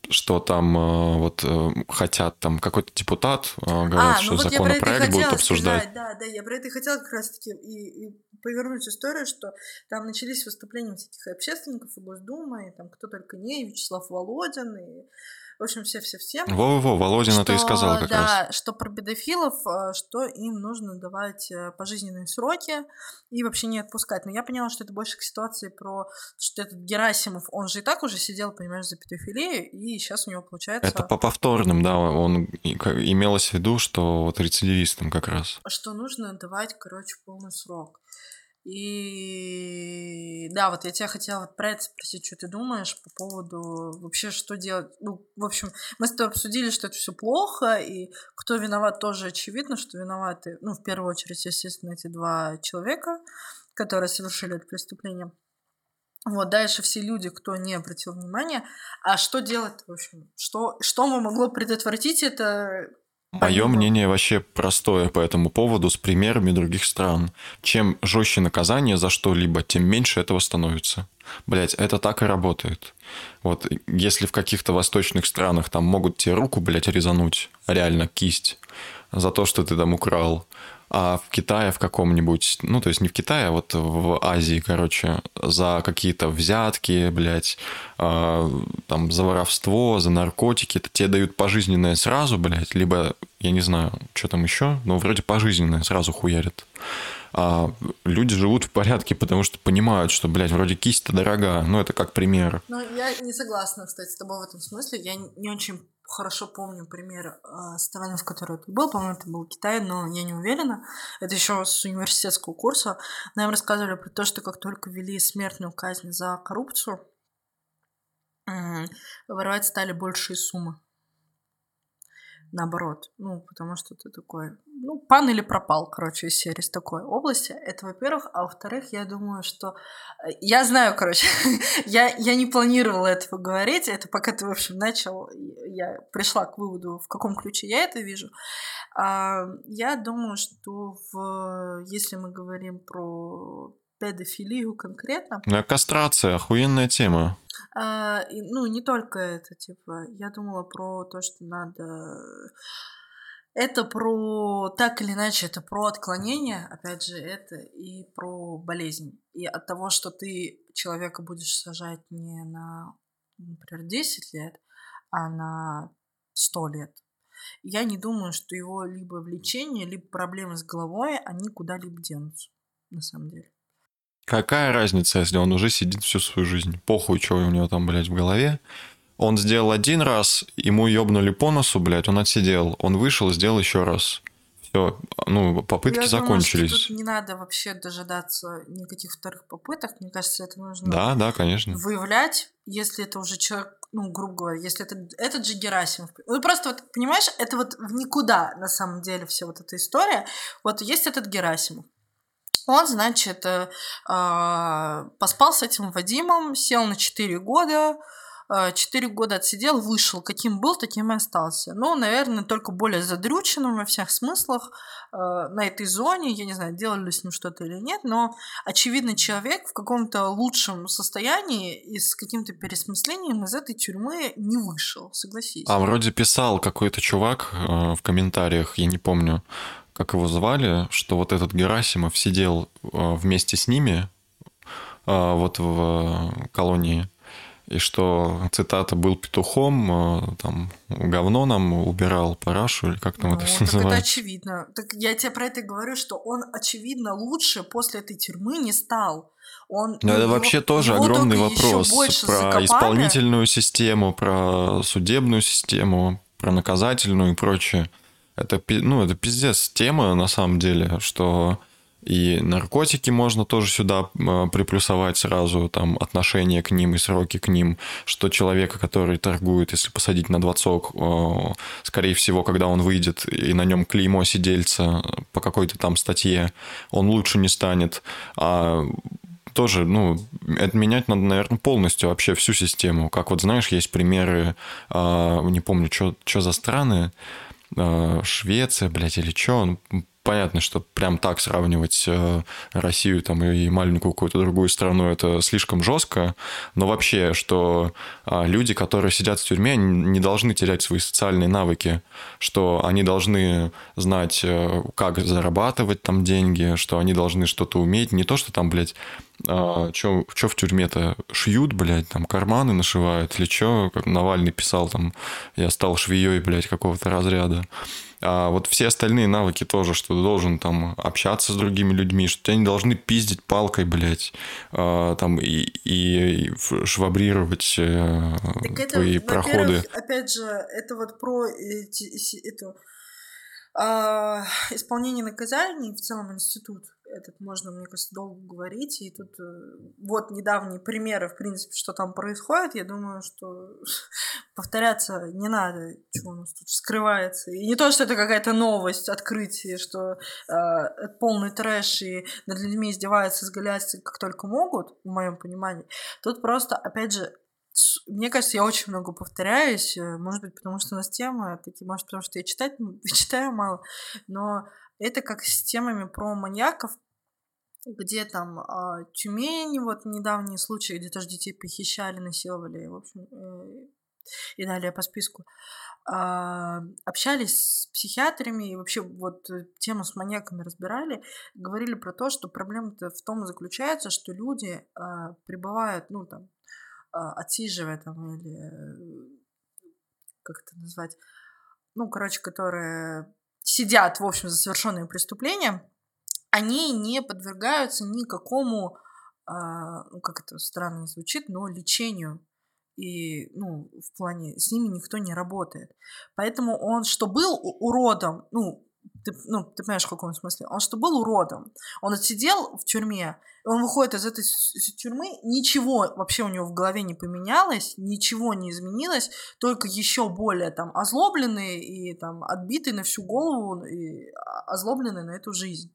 A: Что там э, вот э, хотят, там какой-то депутат э, говорят, что
B: ну вот это и
A: законопроект будут обсуждать.
B: сказать, Да, да, я про это и хотела как раз-таки и, и повернуть историю, что там начались выступления всяких общественников, и Госдумы, и там кто только не, и Вячеслав Володин, и, в общем, все-все-все.
A: Во-во-во, Володин это и
B: Что,
A: сказал как
B: да,
A: раз.
B: что про педофилов, э, что им нужно давать э, пожизненные сроки и вообще не отпускать. Но я поняла, что это больше к ситуации про, что этот Герасимов, он же и так уже сидел, понимаешь, за педофилию, и сейчас у него получается...
A: Это по повторным, да, он и- имелось в виду, что вот рецидивистам как раз.
B: что нужно давать, короче, полный срок. И да, вот я тебя хотела вот про это спросить, что ты думаешь по поводу вообще, что делать. Ну, в общем, мы с тобой обсудили, что это все плохо, и кто виноват, тоже очевидно, что виноваты, ну, в первую очередь, естественно, эти два человека, которые совершили это преступление. Вот, дальше все люди, кто не обратил внимания. А что делать, в общем? Что, что мы могло предотвратить это?
A: Мое мнение вообще простое по этому поводу с примерами других стран. Чем жестче наказание за что-либо, тем меньше этого становится. Блять, это так и работает. Вот если в каких-то восточных странах там могут тебе руку, блядь, резануть, реально кисть, за то, что ты там украл, а в Китае в каком-нибудь, ну, то есть не в Китае, а вот в Азии, короче, за какие-то взятки, блядь, а, там, за воровство, за наркотики, это тебе дают пожизненное сразу, блядь, либо, я не знаю, что там еще, но вроде пожизненное сразу хуярят. А люди живут в порядке, потому что понимают, что, блядь, вроде кисть-то дорога, ну, это как пример.
B: Ну, я не согласна, кстати, с тобой в этом смысле. Я не очень хорошо помню пример э, страны, в которой ты был. По-моему, это был Китай, но я не уверена. Это еще с университетского курса. Нам рассказывали про то, что как только ввели смертную казнь за коррупцию, воровать стали большие суммы. Наоборот. Ну, потому что ты такой, ну, пан или пропал, короче, из серии с такой области. Это, во-первых. А во-вторых, я думаю, что... э, Я знаю, короче, я, я не планировала этого говорить. Это пока ты, в общем, начал, я пришла к выводу, в каком ключе я это вижу. А, Я думаю, что в, если мы говорим про педофилию конкретно,
A: а кастрация, охуенная тема.
B: а, и, ну, не только это, типа, я думала про то, что надо... Это про, так или иначе, это про отклонение, опять же, это и про болезнь. И от того, что ты человека будешь сажать не на, например, 10 лет, а на 100 лет, я не думаю, что его либо влечение, либо проблемы с головой, они куда-либо денутся, на самом деле.
A: Какая разница, если он уже сидит всю свою жизнь? Похуй, что у него там, блядь, в голове. Он сделал один раз, ему ёбнули по носу, блядь, он отсидел. Он вышел, сделал еще раз. Все, ну, попытки
B: Я
A: закончились.
B: Думаю, что тут не надо вообще дожидаться никаких вторых попыток. Мне кажется, это нужно
A: Да, да, конечно.
B: выявлять, если это уже человек, ну, грубо говоря, если это этот же Герасимов. Ну, просто вот, понимаешь, это вот в никуда, на самом деле, вся вот эта история. Вот есть этот Герасимов. Он, значит, э, а, поспал с этим Вадимом, сел на 4 года, э, 4 года отсидел, вышел. Каким был, таким и остался. Ну, наверное, только более задрюченным во всех смыслах э, на этой зоне. Я не знаю, делали ли с ним что-то или нет, но, очевидно, человек в каком-то лучшем состоянии и с каким-то пересмыслением из этой тюрьмы не вышел, согласись.
A: А вроде писал какой-то чувак э, в комментариях, я не помню, как его звали, что вот этот Герасимов сидел э, вместе с ними э, вот в э, колонии, и что, цитата, был петухом, там, говно нам убирал, парашу, или как там
B: Ну,
A: это все
B: так это
A: называется.
B: очевидно. Так я тебе про это говорю, что он, очевидно, лучше после этой тюрьмы не стал. Он,
A: Ну,
B: ну,
A: это
B: его-
A: вообще тоже
B: его
A: огромный вопрос про
B: закопали.
A: исполнительную систему, про судебную систему, про наказательную и прочее. Это, ну, это пиздец тема на самом деле, что и наркотики можно тоже сюда э, приплюсовать сразу, там, отношение к ним и сроки к ним, что человека, который торгует, если посадить на двадцок, скорее всего, когда он выйдет и на нем клеймо сидельца по какой-то там статье, он лучше не станет. А тоже, ну, это менять надо, наверное, полностью вообще всю систему. Как вот, знаешь, есть примеры, а, не помню, что за страны, а, Швеция, блядь, или что, понятно, что прям так сравнивать э, Россию там и маленькую какую-то другую страну это слишком жестко, но вообще, что а, люди, которые сидят в тюрьме, не должны терять свои социальные навыки, что они должны знать, э, как зарабатывать там деньги, что они должны что-то уметь, не то, что там, блядь, а, что в тюрьме-то шьют, блядь, там карманы нашивают или что, как Навальный писал там, я стал швеей, блядь, какого-то разряда. А вот все остальные навыки тоже, что ты должен там общаться с другими людьми, что тебя не должны пиздить палкой, блядь, а, там и, и швабрировать э,
B: это,
A: твои
B: во-первых,
A: проходы.
B: Опять же, это вот про эти- эту, а, исполнение наказаний, в целом институт этот можно, мне кажется, долго говорить. И тут э, вот недавние примеры, в принципе, что там происходит. Я думаю, что повторяться не надо, что у нас тут скрывается. И не то, что это какая-то новость, открытие, что э, это полный трэш и над людьми издеваются, изгаляются как только могут, в моем понимании. Тут просто, опять же, мне кажется, я очень много повторяюсь, э, может быть, потому что у нас темы такие, может, потому что я читать, читаю мало, но это как с темами про маньяков, где там а, Тюмень, вот недавние случаи, где тоже детей похищали, насиловали, в общем, э, и далее по списку. А, общались с психиатрами и вообще вот э, тему с маньяками разбирали, говорили про то, что проблема-то в том заключается, что люди а, пребывают, ну там, а, отсиживая там или э, как это назвать, ну, короче, которые сидят, в общем, за совершенные преступления, они не подвергаются никакому, а, ну, как это странно звучит, но лечению. И, ну, в плане, с ними никто не работает. Поэтому он, что был уродом, ну, ты, ну, ты понимаешь, в каком смысле? Он что был уродом, он отсидел в тюрьме, он выходит из этой тюрьмы, ничего вообще у него в голове не поменялось, ничего не изменилось, только еще более там озлобленный и там отбитый на всю голову и а- озлобленный на эту жизнь.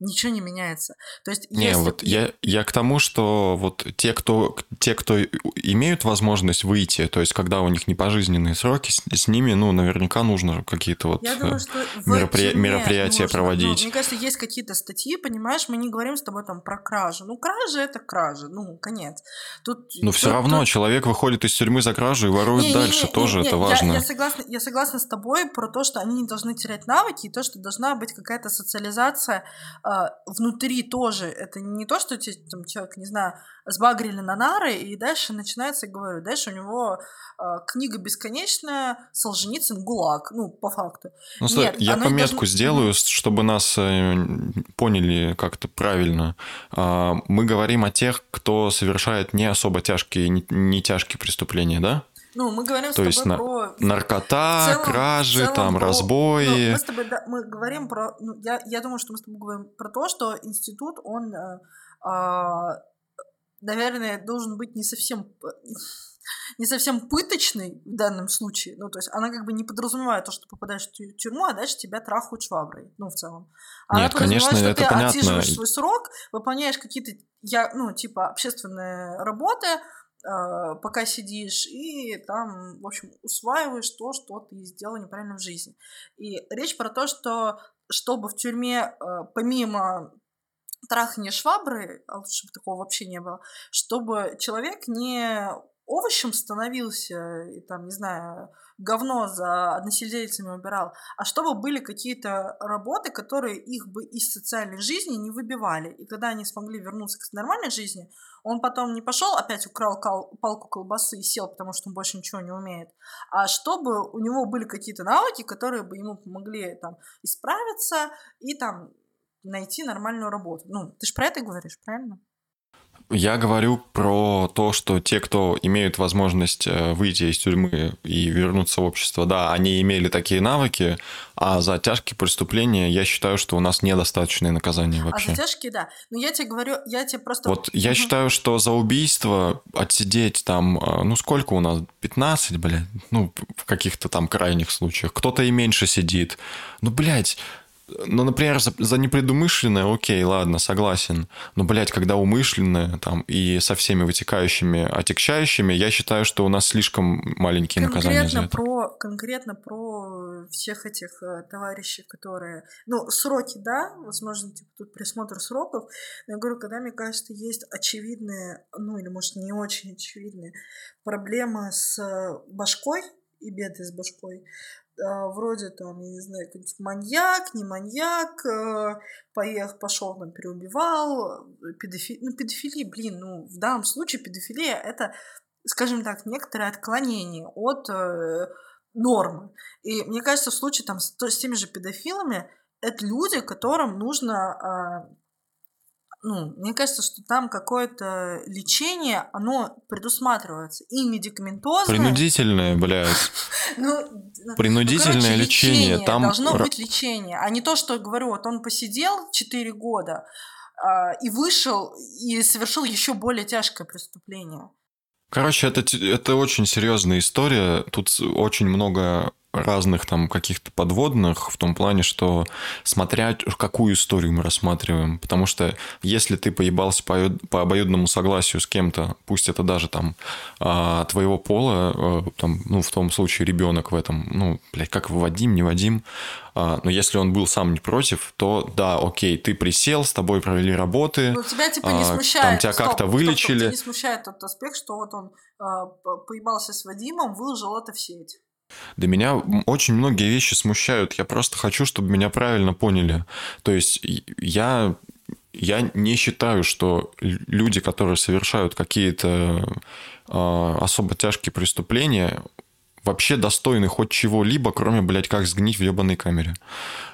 B: Ничего не меняется. То есть,
A: Не,
B: если
A: вот я, я к тому, что вот те кто, те, кто имеют возможность выйти, то есть когда у них не пожизненные сроки, с, с ними, ну, наверняка нужно какие-то вот
B: Я
A: э,
B: думаю, что
A: меропри- мероприятия
B: нужно. Ну,
A: проводить.
B: мне кажется, есть какие-то статьи, понимаешь, мы не говорим с тобой там про кражу. Ну, кража это кража, ну, конец. Тут,
A: Но все
B: тут-
A: равно
B: тут-
A: человек выходит из тюрьмы за кражу и ворует
B: Не-не-не,
A: дальше, тоже
B: не,
A: это
B: я-
A: важно.
B: Я, согласна, я согласна с тобой про то, что они не должны терять навыки, и то, что должна быть какая-то социализация а, внутри тоже. Это не то, что там, человек, не знаю, сбагрили на нары, и дальше начинается, говорю, дальше у него а, книга бесконечная, Солженицын, ГУЛАГ, ну, по факту.
A: Ну, стой,
B: Нет,
A: я пометку
B: должно-
A: сделаю, чтобы нас э, поняли как-то правильно. А, Мы говорим о тех, кто совершает не особо тяжкие, не, не тяжкие преступления, да?
B: Ну, мы говорим с
A: То
B: тобой
A: есть на-
B: про...
A: наркота,
B: целом-
A: кражи,
B: целом
A: там,
B: про-
A: разбои.
B: Ну, мы с тобой, да, мы говорим про... Ну, я, я думаю, что мы с тобой говорим про то, что институт, он, э, а, наверное, должен быть не совсем... не совсем пыточный в данном случае. Ну, то есть она как бы не подразумевает то, что попадаешь в тю- тюрьму, а дальше тебя трахают шваброй, ну, в целом. Она
A: Нет, конечно,
B: что
A: это
B: ты
A: понятно.
B: отсиживаешь свой срок, выполняешь какие-то, я, ну, типа, общественные работы, э, пока сидишь, и там, в общем, усваиваешь то, что ты сделал неправильно в жизни. И речь про то, что чтобы в тюрьме, э, помимо трахания швабры, а лучше бы такого вообще не было, чтобы человек не овощем становился и там, не знаю, говно за односельцами убирал, а чтобы были какие-то работы, которые их бы из социальной жизни не выбивали. И когда они смогли вернуться к нормальной жизни, он потом не пошел, опять украл кал- палку колбасы и сел, потому что он больше ничего не умеет, а чтобы у него были какие-то навыки, которые бы ему помогли там исправиться и там найти нормальную работу. Ну, ты же про это говоришь, правильно?
A: Я говорю про то, что те, кто имеют возможность э, выйти из тюрьмы и вернуться в общество, да, они имели такие навыки, а за тяжкие преступления я считаю, что у нас недостаточное наказание вообще.
B: А за тяжкие, да. Но я тебе говорю, я тебе просто...
A: Вот я
B: Мгм.
A: считаю, что за убийство отсидеть там, э, ну сколько у нас, 15, блядь, ну в каких-то там крайних случаях, кто-то и меньше сидит. Ну, блядь, ну, например, за, за непредумышленное, окей, ладно, согласен. Но, блядь, когда умышленное там и со всеми вытекающими, отягчающими, я считаю, что у нас слишком маленькие наказания за
B: конкретно
A: это.
B: про конкретно про всех этих э, товарищей, которые, ну сроки, да, возможно, типа тут присмотр сроков. Но я говорю, когда мне кажется, есть очевидные, ну или может не очень очевидные проблемы с башкой и беды с башкой. Э, Вроде там, я не знаю, какой-нибудь маньяк, не маньяк, э, поехал, пошел там, переубивал, э, педофи... ну, педофилия, блин, ну, в данном случае педофилия это скажем так, некоторое отклонение от э, нормы. И мне кажется, в случае там, с, с теми же педофилами, это люди, которым нужно... э, ну, мне кажется, что там какое-то лечение, оно предусматривается и медикаментозное.
A: Принудительное, блядь.
B: Ну, ну,
A: Принудительное
B: короче,
A: лечение, там
B: должно быть лечение, а не то, что говорю, вот он посидел 4 года а, и вышел и совершил еще более тяжкое преступление.
A: Короче, это, это очень серьезная история. Тут очень много разных там каких-то подводных в том плане, что смотря какую историю мы рассматриваем. Потому что если ты поебался по, по обоюдному согласию с кем-то, пусть это даже там а, твоего пола, э, там, ну, в том случае ребенок в этом, ну, блядь, как Вадим, не Вадим, а, но если он был сам не против, то да, окей, ты присел, с тобой провели работы,
B: Ну, тебя типа не
A: а,
B: смущает.
A: там тебя
B: стоп,
A: как-то
B: стоп, стоп,
A: вылечили.
B: тебя не смущает тот аспект, что вот он по- поебался с Вадимом, выложил это в сеть.
A: Да меня очень многие вещи смущают. Я просто хочу, чтобы меня правильно поняли. То есть я, я не считаю, что люди, которые совершают какие-то а, особо тяжкие преступления, вообще достойны хоть чего-либо, кроме, блядь, как сгнить в ебаной камере.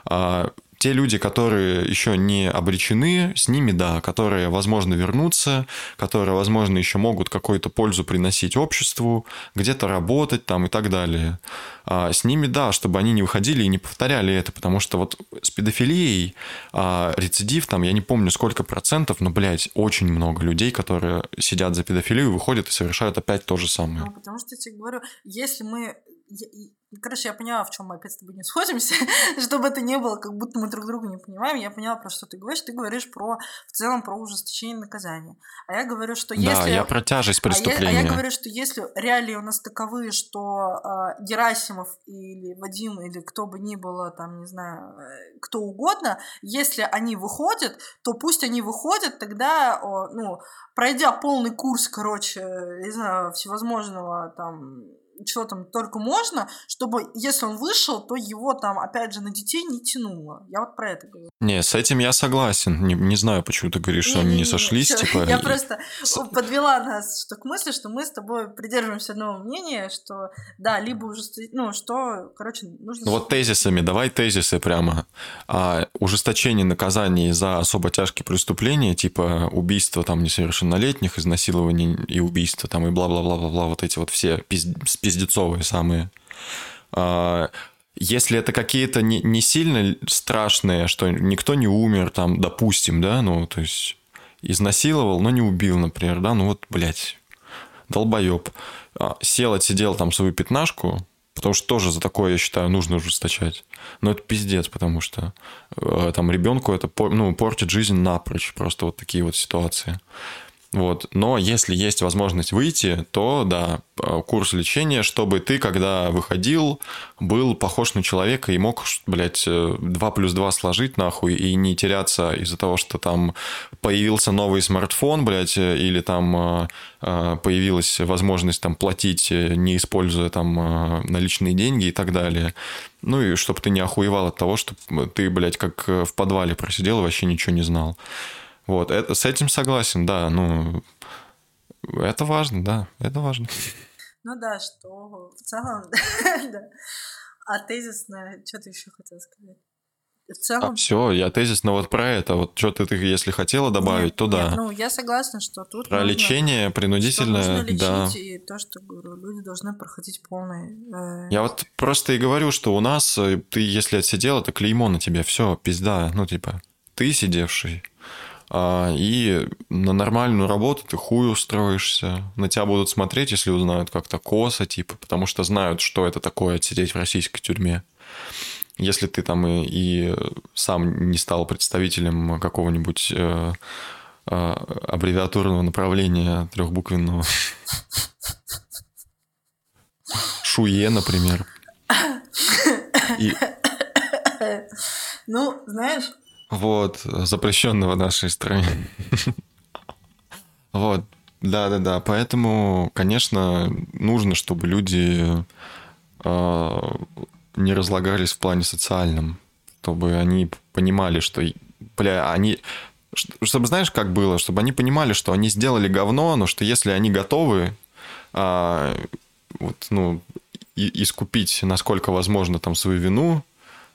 A: А, те люди, которые еще не обречены, с ними, да, которые, возможно, вернутся, которые, возможно, еще могут какую-то пользу приносить обществу, где-то работать там и так далее. А с ними, да, чтобы они не выходили и не повторяли это, потому что вот с педофилией а, рецидив там, я не помню сколько процентов, но, блядь, очень много людей, которые сидят за педофилию, выходят и совершают опять то же самое.
B: Ну, потому что я тебе говорю, если мы... я- Короче, я поняла, в чем мы опять с тобой не сходимся, чтобы это не было, как будто мы друг друга не понимаем. Я поняла, про что ты говоришь. Ты говоришь про, в целом, про ужесточение наказания. А я говорю, что
A: Да,
B: если...
A: я про тяжесть
B: А я-
A: преступления.
B: А я, говорю, что если реалии у нас таковы, что а, Герасимов или Вадим, или кто бы ни было, там, не знаю, э, кто угодно, если они выходят, то пусть они выходят, тогда, о, ну, пройдя полный курс, короче, не знаю, всевозможного там чего там только можно, чтобы, если он вышел, то его там, опять же, на детей не тянуло. Я вот про это говорю.
A: Не, с этим я согласен. Не, не знаю, почему ты говоришь, что они не
B: Не-не-не,
A: сошлись,
B: всё,
A: типа.
B: Я
A: и-
B: просто подвела нас что к мысли, что мы с тобой придерживаемся одного мнения, что да, либо уже, ну, что, короче, нужно...
A: Ну вот тезисами, давай тезисы прямо. А, ужесточение наказаний за особо тяжкие преступления, типа убийства там несовершеннолетних, изнасилование и убийства там и бла-бла-бла-бла-бла, вот эти вот все пиз- пиздецовые самые. А, если это какие-то не, не сильно страшные, что никто не умер, там, допустим, да, ну, то есть изнасиловал, но не убил, например, да, ну вот, блядь, долбоеб. А, сел, отсидел там свою пятнашку, потому что тоже за такое, я считаю, нужно ужесточать. Но это пиздец, потому что э, там ребенку это ну, портит жизнь напрочь, просто вот такие вот ситуации. Вот. Но если есть возможность выйти, то да, э, курс лечения, чтобы ты, когда выходил, был похож на человека и мог, блядь, 2 плюс 2 сложить нахуй и не теряться из-за того, что там появился новый смартфон, блядь, или там э, э, появилась возможность там платить, не используя там наличные деньги и так далее. Ну и чтобы ты не охуевал от того, что ты, блядь, как в подвале просидел и вообще ничего не знал. Вот, это, с этим согласен, да, ну, это важно, да, это важно.
B: Ну да, что в целом, да. А тезисно, что ты еще хотел сказать? В целом...
A: А все, я тезисно вот про это. Вот что ты, ты если хотела добавить,
B: нет,
A: то
B: нет,
A: да.
B: Ну, я согласна, что тут
A: Про
B: нужно,
A: лечение принудительное,
B: что нужно лечить,
A: да.
B: И то, что говорю, люди должны проходить полный... Э...
A: Я вот просто и говорю, что у нас, э, ты если отсидел, это клеймо на тебе, все, пизда. Ну, типа, ты сидевший, а, и на нормальную работу ты хуй устроишься. На тебя будут смотреть, если узнают как-то косо, типа, потому что знают, что это такое отсидеть в российской тюрьме. Если ты там и, и сам не стал представителем какого-нибудь э, э, аббревиатурного направления трехбуквенного. Шуе, например.
B: Ну, знаешь,
A: вот, запрещенного в нашей стране. Вот, да-да-да, поэтому, конечно, нужно, чтобы люди э, не разлагались в плане социальном, чтобы они понимали, что, бля, они, чтобы знаешь, как было, чтобы они понимали, что они сделали говно, но что если они готовы, э, вот, ну, искупить, насколько возможно, там свою вину,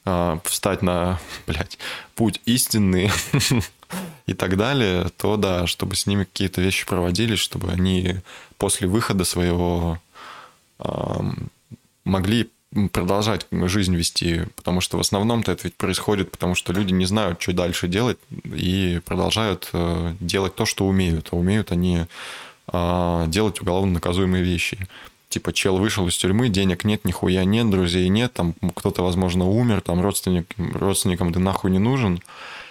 A: а, встать на, блядь, путь истинный и так далее, то да, чтобы с ними какие-то вещи проводились, чтобы они после выхода своего могли продолжать жизнь вести, потому что в основном-то это ведь происходит, потому что люди не знают, что дальше делать, и продолжают э, делать то, что умеют, а умеют они а, делать уголовно наказуемые вещи типа чел вышел из тюрьмы, денег нет, нихуя нет, друзей нет, там кто-то, возможно, умер, там родственник, родственникам ты нахуй не нужен.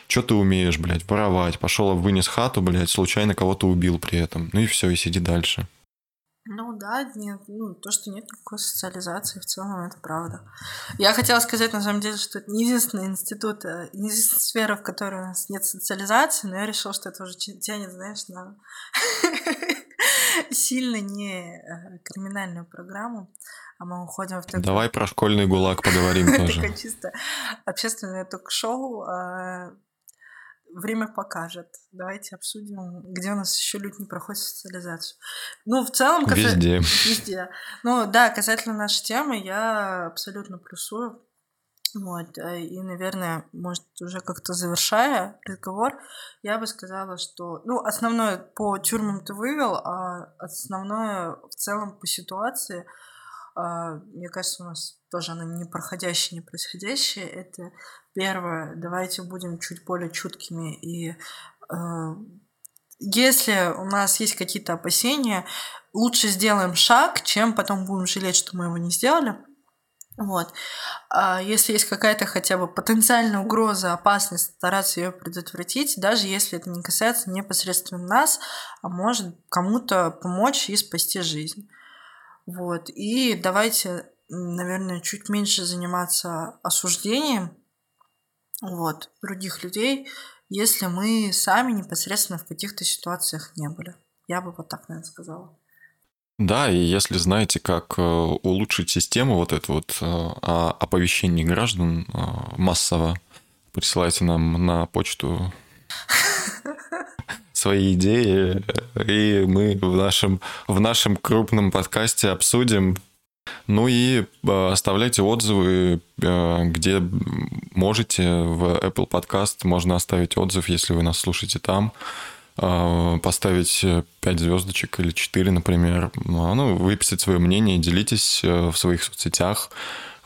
A: Что ты умеешь, блядь, воровать? Пошел, вынес хату, блядь, случайно кого-то убил при этом. Ну и все, и сиди дальше.
B: Ну да, нет, ну, то, что нет никакой социализации, в целом это правда. Я хотела сказать, на самом деле, что это не единственный институт, а не единственная сфера, в которой у нас нет социализации, но я решила, что это уже тянет, знаешь, на сильно не э, криминальную программу, а мы уходим в
A: такой... Давай про школьный гулаг поговорим тоже.
B: Такое чисто общественное ток-шоу. Время покажет. Давайте обсудим, где у нас еще люди не проходят социализацию. Ну, в целом...
A: Везде.
B: Везде. Ну, да, касательно нашей темы, я абсолютно плюсую. Вот, э, и, наверное, может, уже как-то завершая разговор, я бы сказала, что, ну, основное по тюрьмам ты вывел, а основное в целом по ситуации, мне кажется, у нас тоже оно не проходящее, не происходящее. Это первое, давайте будем чуть более чуткими и э, если у нас есть какие-то опасения, лучше сделаем шаг, чем потом будем жалеть, что мы его не сделали. Вот. А если есть какая-то хотя бы потенциальная угроза, опасность, стараться ее предотвратить, даже если это не касается непосредственно нас, а может кому-то помочь и спасти жизнь. Вот. И давайте, наверное, чуть меньше заниматься осуждением вот, других людей, если мы сами непосредственно в каких-то ситуациях не были. Я бы вот так, наверное, сказала.
A: Да, и если знаете, как э, улучшить систему вот эту вот э, оповещений граждан э, массово, присылайте нам на почту свои идеи, и мы в нашем, в нашем крупном подкасте обсудим. Ну и оставляйте отзывы, где можете. В Apple Podcast можно оставить отзыв, если вы нас слушаете там. а, поставить 5 звездочек или 4, например. Ну, выписать свое мнение, делитесь в своих соцсетях.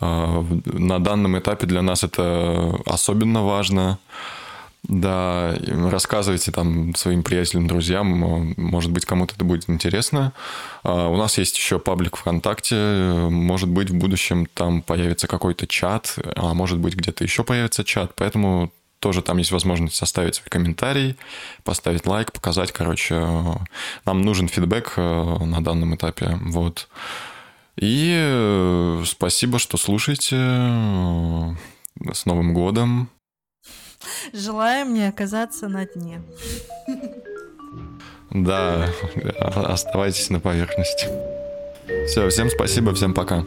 A: На данном этапе для нас это особенно важно. Да, рассказывайте там своим приятелям, друзьям, может быть, кому-то это будет интересно. А, у нас есть еще паблик ВКонтакте, может быть, в будущем там появится какой-то чат, а может быть, где-то еще появится чат, поэтому тоже там есть возможность оставить свой комментарий, поставить лайк, показать, короче, нам нужен фидбэк на данном этапе, вот. И э, спасибо, что слушаете. С Новым годом!
B: Желаем не оказаться на дне.
A: Да, оставайтесь на поверхности. Все, всем спасибо, всем пока.